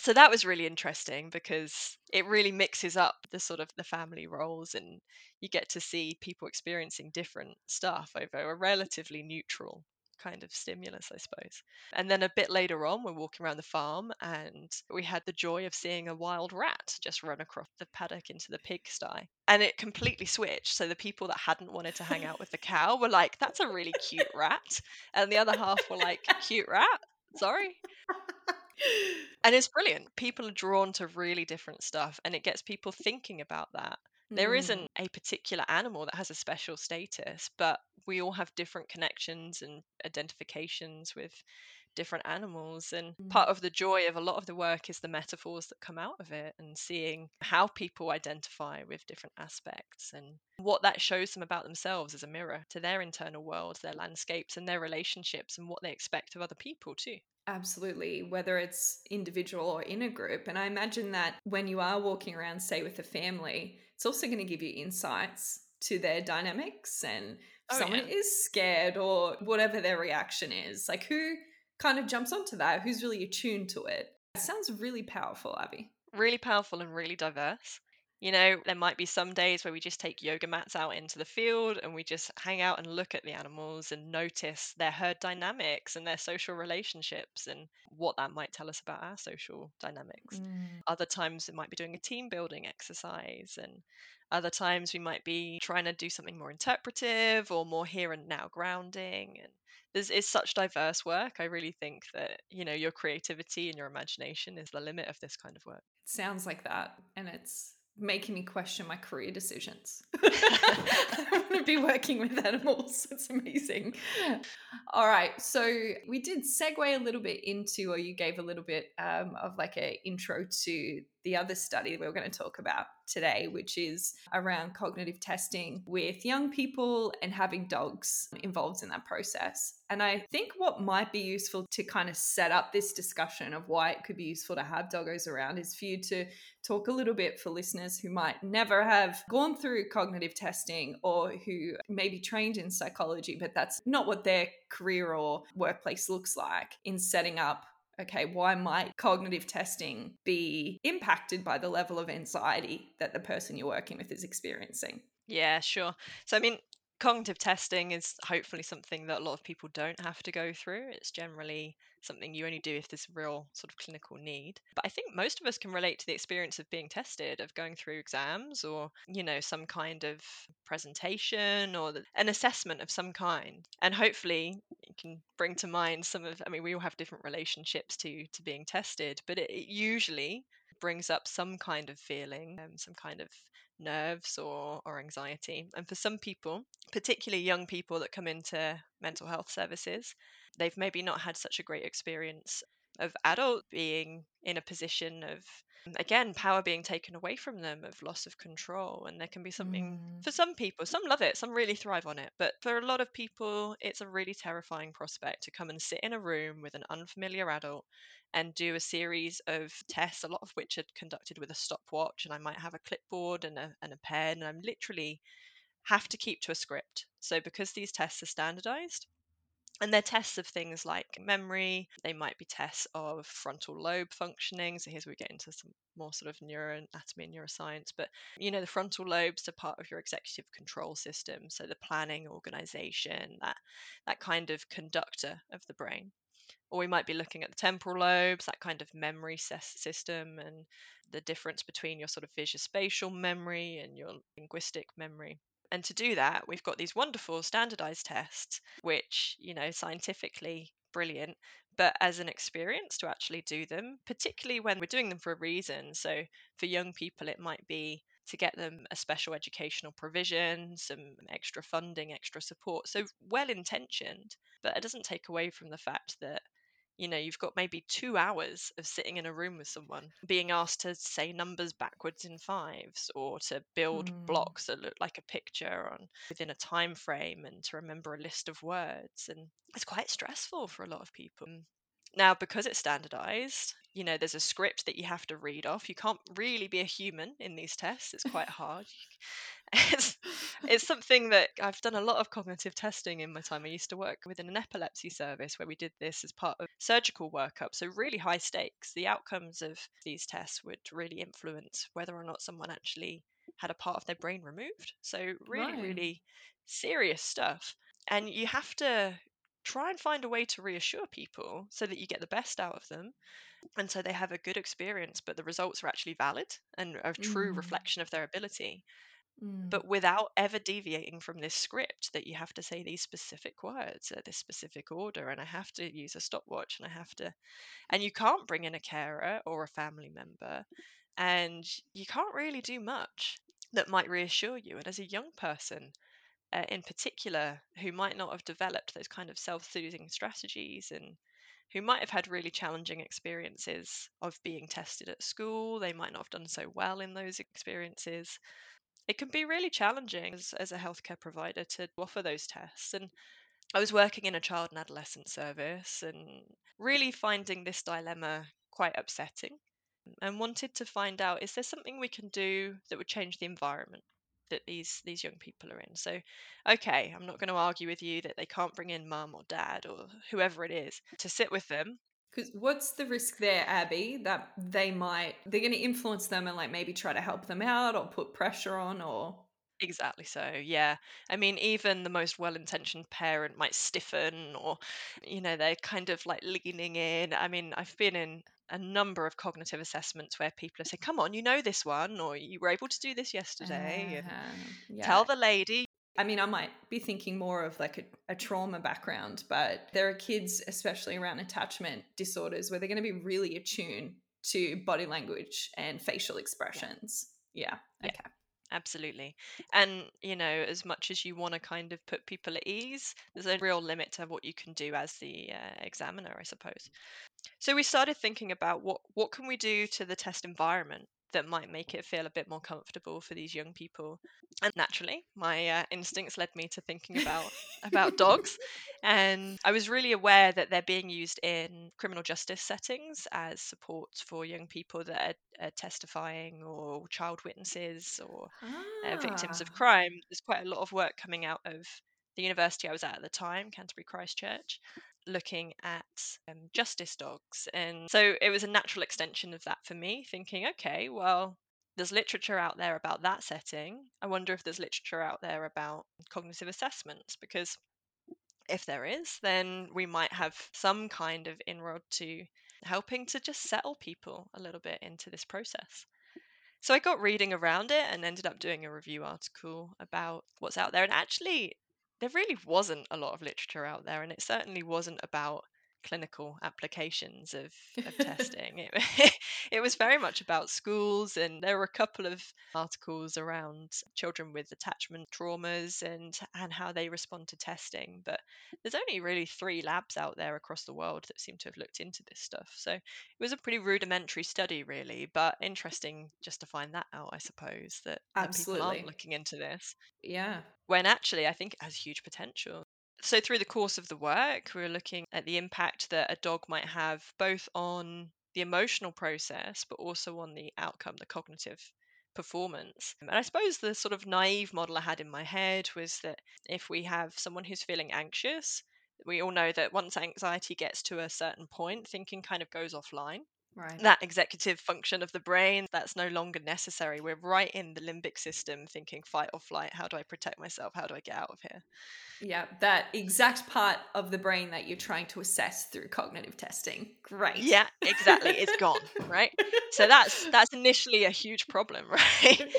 S2: So that was really interesting because it really mixes up the sort of the family roles and you get to see people experiencing different stuff over a relatively neutral kind of stimulus, I suppose. And then a bit later on, we're walking around the farm and we had the joy of seeing a wild rat just run across the paddock into the pigsty. And it completely switched. So the people that hadn't wanted to hang out with the cow were like, that's a really cute rat. And the other half were like, cute rat? Sorry. And it's brilliant. People are drawn to really different stuff and it gets people thinking about that. There
S1: Mm,
S2: isn't a particular animal that has a special status, but we all have different connections and identifications with different animals. And
S1: Mm.
S2: part of the joy of a lot of the work is the metaphors that come out of it and seeing how people identify with different aspects and what that shows them about themselves as a mirror to their internal world, their landscapes, and their relationships, and what they expect of other people too.
S1: Absolutely, whether it's individual or in a group. And I imagine that when you are walking around, say, with a family, it's also going to give you insights to their dynamics and
S2: Oh,
S1: someone
S2: yeah.
S1: is scared or whatever their reaction is. Like, who kind of jumps onto that? Who's really attuned to it? It sounds really powerful, Abby.
S2: really powerful and really diverse. You know, there might be some days where we just take yoga mats out into the field and we just hang out and look at the animals and notice their herd dynamics and their social relationships and what that might tell us about our social dynamics. Mm. Other times it might be doing a team building exercise and other times we might be trying to do something more interpretive or more here and now grounding and there's it's such diverse work. I really think that, you know, your creativity and your imagination is the limit of this kind of work.
S1: It sounds like that. And it's making me question my career decisions. I want to be working with animals. It's amazing. All right. So we did segue a little bit into, or you gave a little bit um, of like a intro to the other study we we're going to talk about today, which is around cognitive testing with young people and having dogs involved in that process. And I think what might be useful to kind of set up this discussion of why it could be useful to have doggos around is for you to talk a little bit for listeners who might never have gone through cognitive testing or who may be trained in psychology, but that's not what their career or workplace looks like in setting up okay, why might cognitive testing be impacted by the level of anxiety that the person you're working with is experiencing?
S2: Yeah, sure. So, I mean, cognitive testing is hopefully something that a lot of people don't have to go through. It's generally something you only do if there's a real sort of clinical need. But I think most of us can relate to the experience of being tested, of going through exams or, you know, some kind of presentation or an assessment of some kind. And hopefully you can bring to mind some of, I mean, we all have different relationships to to being tested, but it, it usually brings up some kind of feeling, um, some kind of nerves or, or anxiety. And for some people, particularly young people that come into mental health services, they've maybe not had such a great experience of adult being in a position of again power being taken away from them of loss of control and there can be something
S1: Mm.
S2: for some people some love it some really thrive on it but for a lot of people it's a really terrifying prospect to come and sit in a room with an unfamiliar adult and do a series of tests a lot of which are conducted with a stopwatch and i might have a clipboard and a, and a pen and i'm literally have to keep to a script so because these tests are standardized and they're tests of things like memory. They might be tests of frontal lobe functioning. So here's where we get into some more sort of neuroanatomy and neuroscience. But you know, the frontal lobes are part of your executive control system. So the planning, organization, that that kind of conductor of the brain. Or we might be looking at the temporal lobes, that kind of memory system, and the difference between your sort of visuospatial memory and your linguistic memory. And to do that, we've got these wonderful standardized tests, which, you know, scientifically brilliant, but as an experience to actually do them, particularly when we're doing them for a reason. So for young people, it might be to get them a special educational provision, some extra funding, extra support. So well intentioned, but it doesn't take away from the fact that you know you've got maybe two hours of sitting in a room with someone being asked to say numbers backwards in fives or to build
S1: Mm.
S2: blocks that look like a picture on within a time frame and to remember a list of words and it's quite stressful for a lot of people. Now because it's standardized you know there's a script that you have to read off. You can't really be a human in these tests. It's quite hard. It's, it's something that I've done a lot of cognitive testing in my time. I used to work within an epilepsy service where we did this as part of surgical workup. So, really high stakes. The outcomes of these tests would really influence whether or not someone actually had a part of their brain removed. So, really,
S1: Right.
S2: really serious stuff. And you have to try and find a way to reassure people so that you get the best out of them and so they have a good experience but the results are actually valid and a true
S1: Mm.
S2: reflection of their ability
S1: Mm.
S2: but without ever deviating from this script that you have to say these specific words at this specific order and i have to use a stopwatch and i have to and you can't bring in a carer or a family member and you can't really do much that might reassure you and as a young person uh, in particular who might not have developed those kind of self-soothing strategies and who might have had really challenging experiences of being tested at school they might not have done so well in those experiences it can be really challenging as, as a healthcare provider to offer those tests. And I was working in a child and adolescent service and really finding this dilemma quite upsetting and wanted to find out is there something we can do that would change the environment that these these young people are in so okay i'm not going to argue with you that they can't bring in mum or dad or whoever it is to sit with them
S1: Because what's the risk there, Abby, that they might they're going to influence them and like maybe try to help them out or put pressure on or
S2: Exactly so, yeah. I mean, even the most well-intentioned parent might stiffen or, you know, they're kind of like leaning in. I mean, I've been in a number of cognitive assessments where people have said, come on, you know this one, or you were able to do this yesterday, and
S1: Uh, yeah.
S2: tell the lady.
S1: I mean, I might be thinking more of like a, a trauma background, but there are kids, especially around attachment disorders, where they're going to be really attuned to body language and facial expressions. Yeah.
S2: Yeah.
S1: Okay.
S2: Absolutely. And, you know, as much as you want to kind of put people at ease, there's a real limit to what you can do as the uh, examiner, I suppose. So we started thinking about what what can we do to the test environment that might make it feel a bit more comfortable for these young people. And naturally, my uh, instincts led me to thinking about about dogs, and I was really aware that they're being used in criminal justice settings as support for young people that are, are testifying or child witnesses or uh, victims of
S1: Ah.
S2: crime. There's quite a lot of work coming out of the university I was at at the time, Canterbury Christ Church, looking at um, justice dogs. And so it was a natural extension of that for me, thinking, okay, well, there's literature out there about that setting. I wonder if there's literature out there about cognitive assessments, because if there is, then we might have some kind of inroad to helping to just settle people a little bit into this process. So I got reading around it and ended up doing a review article about what's out there. And actually, there really wasn't a lot of literature out there, and it certainly wasn't about clinical applications of, of testing. It, it was very much about schools, and there were a couple of articles around children with attachment traumas and and how they respond to testing. But there's only really three labs out there across the world that seem to have looked into this stuff. So it was a pretty rudimentary study, really, but interesting just to find that out, I suppose, that, that people aren't looking into this.
S1: Yeah.
S2: When actually, I think it has huge potential. So, through the course of the work, we were looking at the impact that a dog might have both on the emotional process, but also on the outcome, the cognitive performance. And I suppose the sort of naive model I had in my head was that if we have someone who's feeling anxious, we all know that once anxiety gets to a certain point, thinking kind of goes offline.
S1: Right.
S2: That executive function of the brain, that's no longer necessary. We're right in the limbic system thinking fight or flight. How do I protect myself? How do I get out of here?
S1: Yeah, that exact part of the brain that you're trying to assess through cognitive testing. Great.
S2: Yeah, exactly. It's gone, right? So that's that's initially a huge problem, right?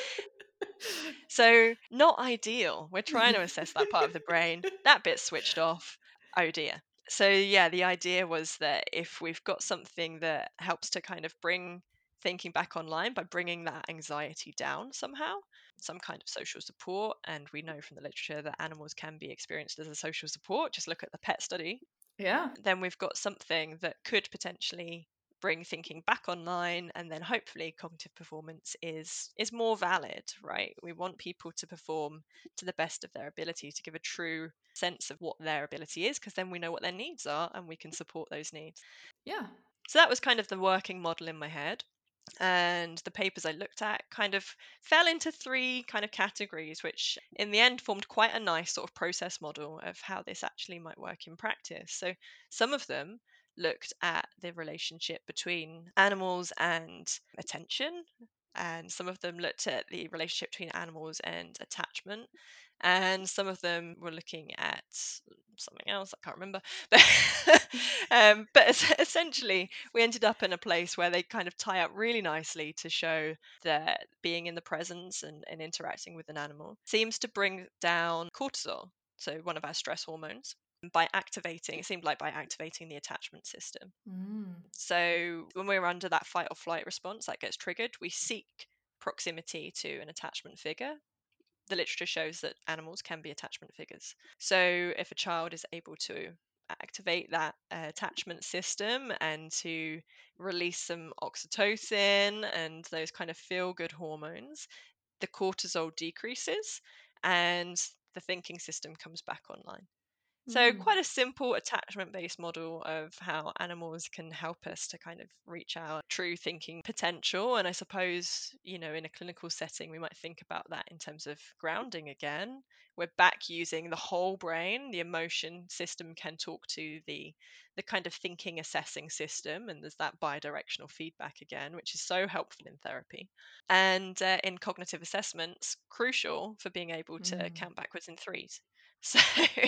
S2: so not ideal. We're trying to assess that part of the brain. That bit's switched off. Oh dear so yeah, the idea was that if we've got something that helps to kind of bring thinking back online by bringing that anxiety down somehow, some kind of social support, and we know from the literature that animals can be experienced as a social support. Just look at the pet study.
S1: Yeah.
S2: Then we've got something that could potentially bring thinking back online and then hopefully cognitive performance is is more valid right? We want people to perform to the best of their ability to give a true sense of what their ability is because then we know what their needs are and we can support those needs.
S1: Yeah.
S2: So that was kind of the working model in my head and the papers I looked at kind of fell into three kind of categories, which in the end formed quite a nice sort of process model of how this actually might work in practice. So some of them looked at the relationship between animals and attention, and some of them looked at the relationship between animals and attachment, and some of them were looking at something else I can't remember. But um, but essentially, we ended up in a place where they kind of tie up really nicely to show that being in the presence and, and interacting with an animal seems to bring down cortisol, so one of our stress hormones by activating, it seemed like by activating the attachment system.
S1: Mm.
S2: So when we're under that fight or flight response that gets triggered, we seek proximity to an attachment figure. The literature shows that animals can be attachment figures. So if a child is able to activate that uh, attachment system and to release some oxytocin and those kind of feel good hormones, the cortisol decreases and the thinking system comes back online. So,
S1: Mm.
S2: quite a simple attachment based model of how animals can help us to kind of reach our true thinking potential. And I suppose, you know, in a clinical setting, we might think about that in terms of grounding again. We're back using the whole brain. The emotion system can talk to the the kind of thinking assessing system and there's that bidirectional feedback again which is so helpful in therapy and uh, in cognitive assessments crucial for being able to
S1: Mm.
S2: count backwards in threes so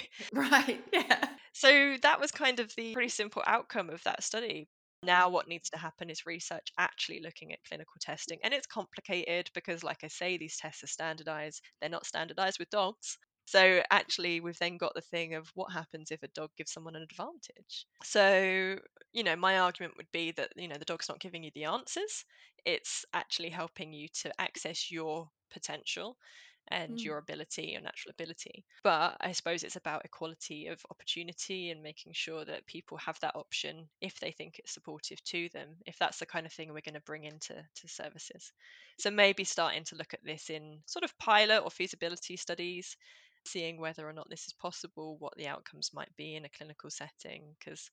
S1: Right. Yeah.
S2: so that was kind of the pretty simple outcome of that study. Now, what mm. needs to happen is research actually looking at clinical testing. And it's complicated because, like I say, these tests are standardized. They're not standardized with dogs. So, actually, we've then got the thing of what happens if a dog gives someone an advantage. So, you know, my argument would be that, you know, the dog's not giving you the answers, it's actually helping you to access your potential and
S1: Mm.
S2: your ability, your natural ability. But I suppose it's about equality of opportunity and making sure that people have that option if they think it's supportive to them, if that's the kind of thing we're going to bring into to services. So maybe starting to look at this in sort of pilot or feasibility studies, seeing whether or not this is possible, what the outcomes might be in a clinical setting, because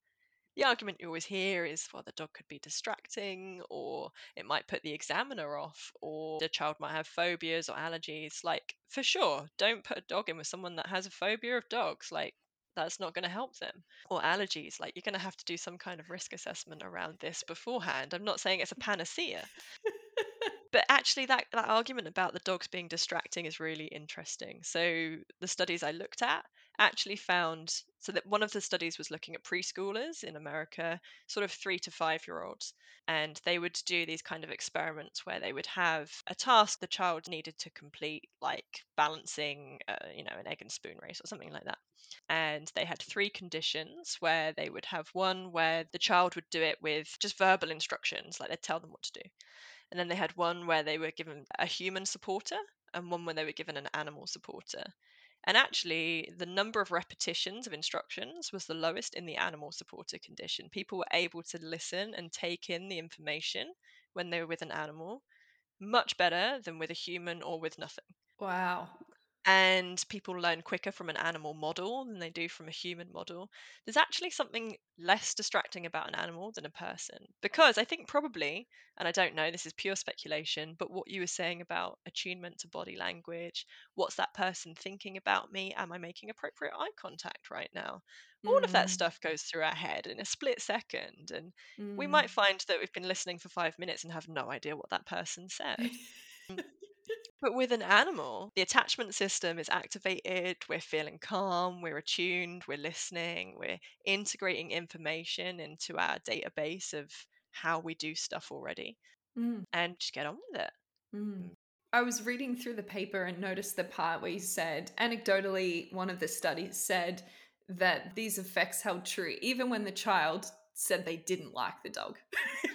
S2: the argument you always hear is well the dog could be distracting or it might put the examiner off or the child might have phobias or allergies. Like for sure don't put a dog in with someone that has a phobia of dogs like that's not going to help them. Or allergies like you're going to have to do some kind of risk assessment around this beforehand. I'm not saying it's a panacea. But actually, that, that argument about the dogs being distracting is really interesting. So, the studies I looked at actually found so that one of the studies was looking at preschoolers in America, sort of three to five year olds. And they would do these kind of experiments where they would have a task the child needed to complete, like balancing, uh, you know, an egg and spoon race or something like that. And they had three conditions where they would have one where the child would do it with just verbal instructions, like they'd tell them what to do. And then they had one where they were given a human supporter and one where they were given an animal supporter. And actually, the number of repetitions of instructions was the lowest in the animal supporter condition. People were able to listen and take in the information when they were with an animal much better than with a human or with nothing.
S1: Wow
S2: and people learn quicker from an animal model than they do from a human model. There's actually something less distracting about an animal than a person. Because I think probably, and I don't know, this is pure speculation, but what you were saying about attunement to body language, what's that person thinking about me? Am I making appropriate eye contact right now? All of that
S1: Mm.
S2: stuff goes through our head in a split second. And we
S1: Mm.
S2: might find that we've been listening for five minutes and have no idea what that person said. But with an animal, the attachment system is activated. We're feeling calm, we're attuned, we're listening, we're integrating information into our database of how we do stuff already
S1: Mm.
S2: and just get on with it.
S1: Mm. I was reading through the paper and noticed the part where you said, anecdotally, one of the studies said that these effects held true even when the child said they didn't like the dog.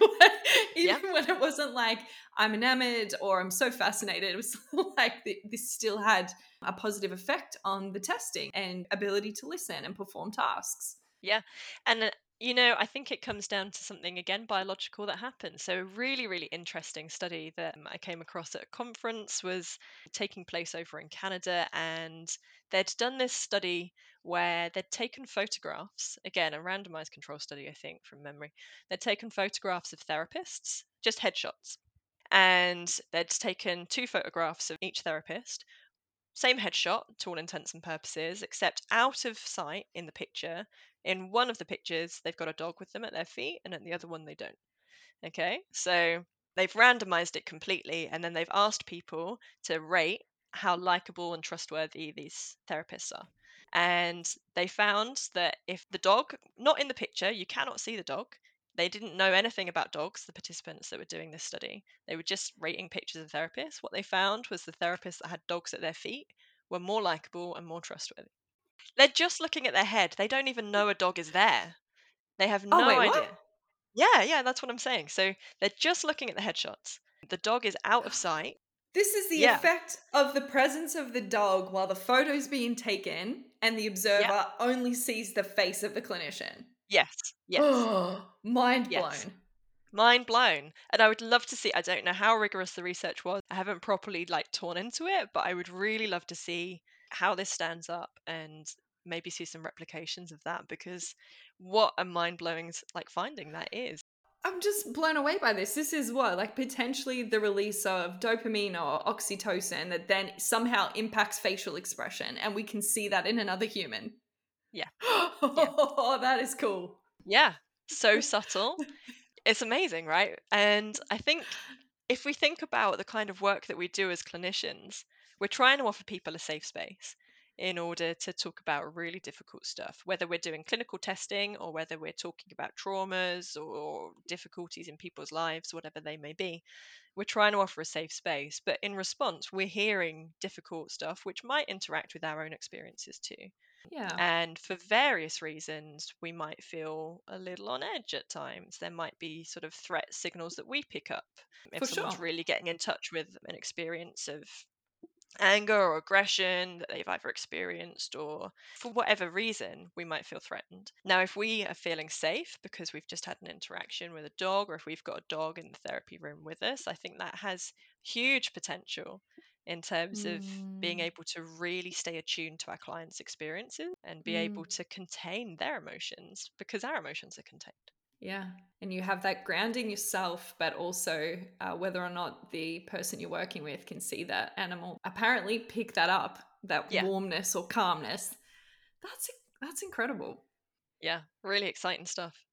S1: even
S2: Yeah.
S1: when it wasn't like, I'm enamored or I'm so fascinated, it was like th- this still had a positive effect on the testing and ability to listen and perform tasks.
S2: Yeah. And, uh, you know, I think it comes down to something again biological that happens. So, a really, really interesting study that um, I came across at a conference was taking place over in Canada. And they'd done this study where they'd taken photographs, again, a randomized control study, I think, from memory. They'd taken photographs of therapists, just headshots. And they'd taken two photographs of each therapist, same headshot to all intents and purposes, except out of sight in the picture. In one of the pictures, they've got a dog with them at their feet, and in the other one, they don't. Okay, so they've randomized it completely, and then they've asked people to rate how likable and trustworthy these therapists are. And they found that if the dog, not in the picture, you cannot see the dog, they didn't know anything about dogs, the participants that were doing this study. They were just rating pictures of therapists. What they found was the therapists that had dogs at their feet were more likable and more trustworthy. They're just looking at their head. They don't even know a dog is there. They have
S1: Oh,
S2: no
S1: wait,
S2: idea.
S1: what?
S2: Yeah, yeah, that's what I'm saying. So they're just looking at the headshots. The dog is out of sight.
S1: This is the
S2: Yeah.
S1: effect of the presence of the dog while the photo's being taken and the observer only sees the face of the clinician.
S2: Yes. Yes.
S1: Oh, mind
S2: Yes.
S1: blown.
S2: mind blown and i would love to see i don't know how rigorous the research was i haven't properly like torn into it but i would really love to see how this stands up and maybe see some replications of that because what a mind-blowing like finding that is
S1: I'm just blown away by this. This is what, like potentially the release of dopamine or oxytocin that then somehow impacts facial expression, and we can see that in another human.
S2: Yeah.
S1: Oh, that is cool.
S2: yeah so subtle it's amazing right and i think if we think about the kind of work that we do as clinicians we're trying to offer people a safe space in order to talk about really difficult stuff, whether we're doing clinical testing or whether we're talking about traumas or difficulties in people's lives, whatever they may be. We're trying to offer a safe space, but in response, we're hearing difficult stuff which might interact with our own experiences too.
S1: Yeah.
S2: And for various reasons, we might feel a little on edge at times. There might be sort of threat signals that we pick up. If
S1: For
S2: someone's
S1: sure.
S2: really getting in touch with an experience of anger or aggression that they've either experienced or for whatever reason we might feel threatened. Now, if we are feeling safe because we've just had an interaction with a dog or if we've got a dog in the therapy room with us, I think that has huge potential in terms of being
S1: Mm,
S2: able to really stay attuned to our clients' experiences and be
S1: mm.
S2: able to contain their emotions because our emotions are contained.
S1: Yeah. And you have that grounding yourself, but also uh, whether or not the person you're working with can see that animal apparently pick that up, that
S2: Yeah.
S1: warmness or calmness. That's that's incredible.
S2: Yeah, really exciting stuff.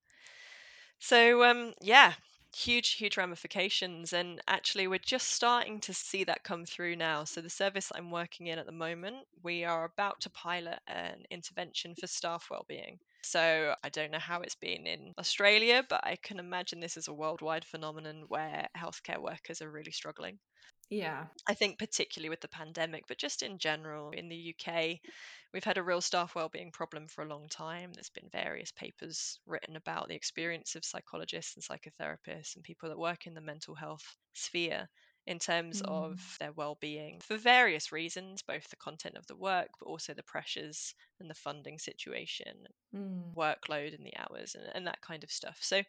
S2: So, um, yeah, huge, huge ramifications. And actually, we're just starting to see that come through now. So, the service I'm working in at the moment, we are about to pilot an intervention for staff well-being. So, I don't know how it's been in Australia, but I can imagine this is a worldwide phenomenon where healthcare workers are really struggling.
S1: Yeah.
S2: I think particularly with the pandemic, but just in general in the UK, we've had a real staff wellbeing problem for a long time. There's been various papers written about the experience of psychologists and psychotherapists and people that work in the mental health sphere in terms
S1: Mm.
S2: of their well-being for various reasons, both the content of the work, but also the pressures and the funding situation,
S1: Mm.
S2: workload and the hours and, and that kind of stuff. So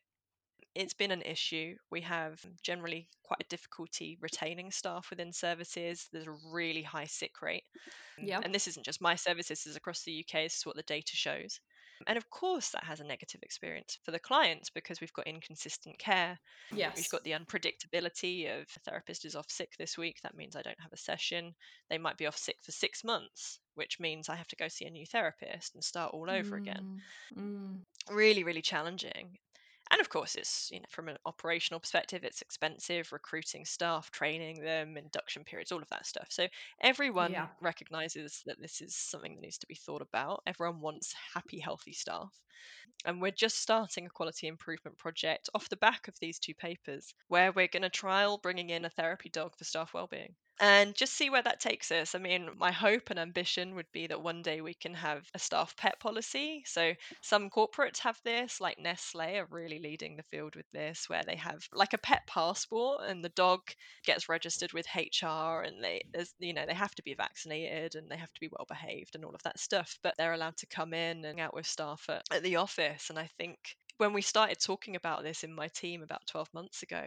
S2: it's been an issue. We have generally quite a difficulty retaining staff within services. There's a really high sick rate.
S1: Yep.
S2: And this isn't just my services, this is across the UK. This is what the data shows. And of course, that has a negative experience for the clients because we've got inconsistent care.
S1: Yes.
S2: We've got the unpredictability of a therapist is off sick this week. That means I don't have a session. They might be off sick for six months, which means I have to go see a new therapist and start all over again.
S1: Mm. Mm.
S2: Really, really challenging. And of course, it's you know from an operational perspective, it's expensive recruiting staff, training them, induction periods, all of that stuff. So everyone
S1: Yeah.
S2: recognizes that this is something that needs to be thought about. Everyone wants happy, healthy staff. And we're just starting a quality improvement project off the back of these two papers, where we're going to trial bringing in a therapy dog for staff wellbeing and just see where that takes us. I mean, my hope and ambition would be that one day we can have a staff pet policy. So some corporates have this, like Nestle are really leading the field with this, where they have like a pet passport and the dog gets registered with HR and they you know, they have to be vaccinated and they have to be well behaved and all of that stuff. But they're allowed to come in and out with staff at, at the office. And I think when we started talking about this in my team about 12 months ago,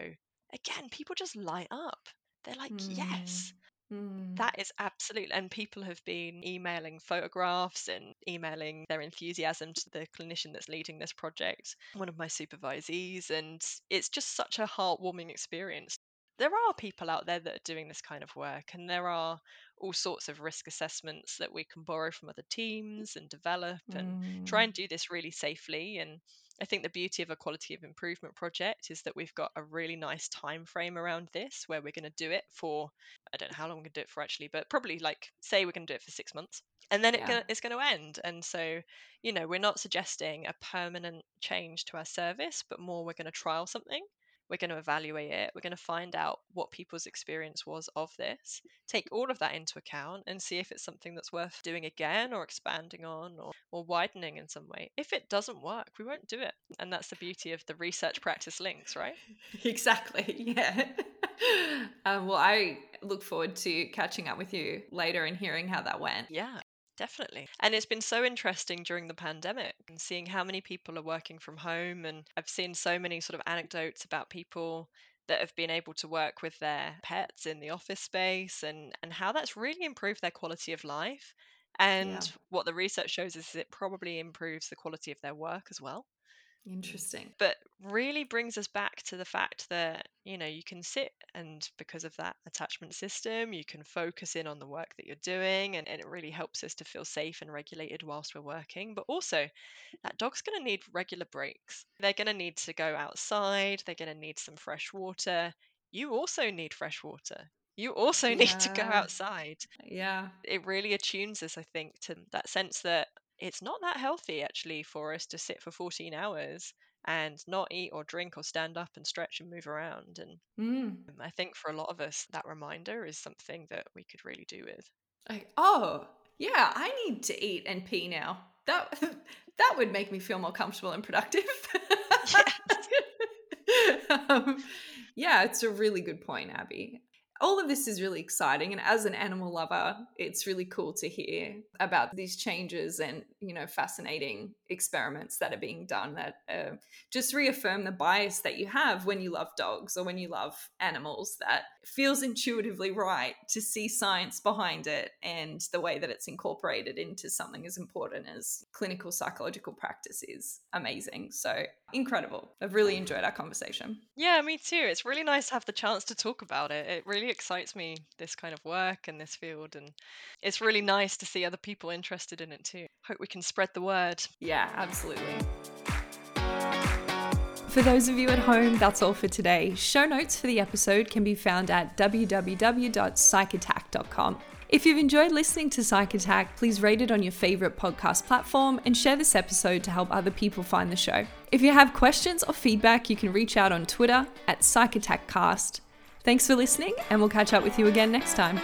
S2: again, people just light up. They're like, yes,
S1: Mm.
S2: that is absolutely. And people have been emailing photographs and emailing their enthusiasm to the clinician that's leading this project, one of my supervisees. And it's just such a heartwarming experience. There are people out there that are doing this kind of work, and there are all sorts of risk assessments that we can borrow from other teams and develop and try
S1: Mm.
S2: and do this really safely. And I think the beauty of a quality of improvement project is that we've got a really nice time frame around this where we're going to do it for I don't know how long we're going to do it for actually, but probably like say we're going to do it for six months, and then it gonna, it's going to end. And so, you know, we're not suggesting a permanent change to our service, but more we're going to trial something. We're going to evaluate it. We're going to find out what people's experience was of this, take all of that into account, and see if it's something that's worth doing again or expanding on or, or widening in some way. If it doesn't work, we won't do it. And that's the beauty of the research practice links, right?
S1: Exactly. Yeah. um, well, I look forward to catching up with you later and hearing how that went.
S2: Yeah, definitely. And it's been so interesting during the pandemic and seeing how many people are working from home. And I've seen so many sort of anecdotes about people that have been able to work with their pets in the office space and, and how that's really improved their quality of life. And
S1: Yeah.
S2: what the research shows is it probably improves the quality of their work as well
S1: Interesting.
S2: but really brings us back to the fact that you know you can sit and because of that attachment system you can focus in on the work that you're doing and, and it really helps us to feel safe and regulated whilst we're working. But also that dog's going to need regular breaks. They're going to need to go outside they're going to need some fresh water. You also need fresh water. You also need to go outside.
S1: Yeah.
S2: it really attunes us, I think, to that sense that it's not that healthy actually for us to sit for 14 hours and not eat or drink or stand up and stretch and move around. And
S1: Mm.
S2: I think for a lot of us, that reminder is something that we could really do with.
S1: Like, oh, yeah, I need to eat and pee now. That that would make me feel more comfortable and productive. um, yeah, it's a really good point, Abby. All of this is really exciting, and as an animal lover, it's really cool to hear about these changes and you know fascinating experiments that are being done that uh, just reaffirm the bias that you have when you love dogs or when you love animals. That feels intuitively right to see science behind it and the way that it's incorporated into something as important as clinical psychological practice is amazing. So incredible. I've really enjoyed our conversation.
S2: Yeah, me too. It's really nice to have the chance to talk about it. It really excites me, this kind of work and this field. And it's really nice to see other people interested in it too. Hope we can spread the word.
S1: Yeah, absolutely. For those of you at home, that's all for today. Show notes for the episode can be found at www.psychattack.com. If you've enjoyed listening to Psych Attack, please rate it on your favorite podcast platform and share this episode to help other people find the show. If you have questions or feedback, you can reach out on Twitter at PsychAttackCast. Thanks for listening, and we'll catch up with you again next time.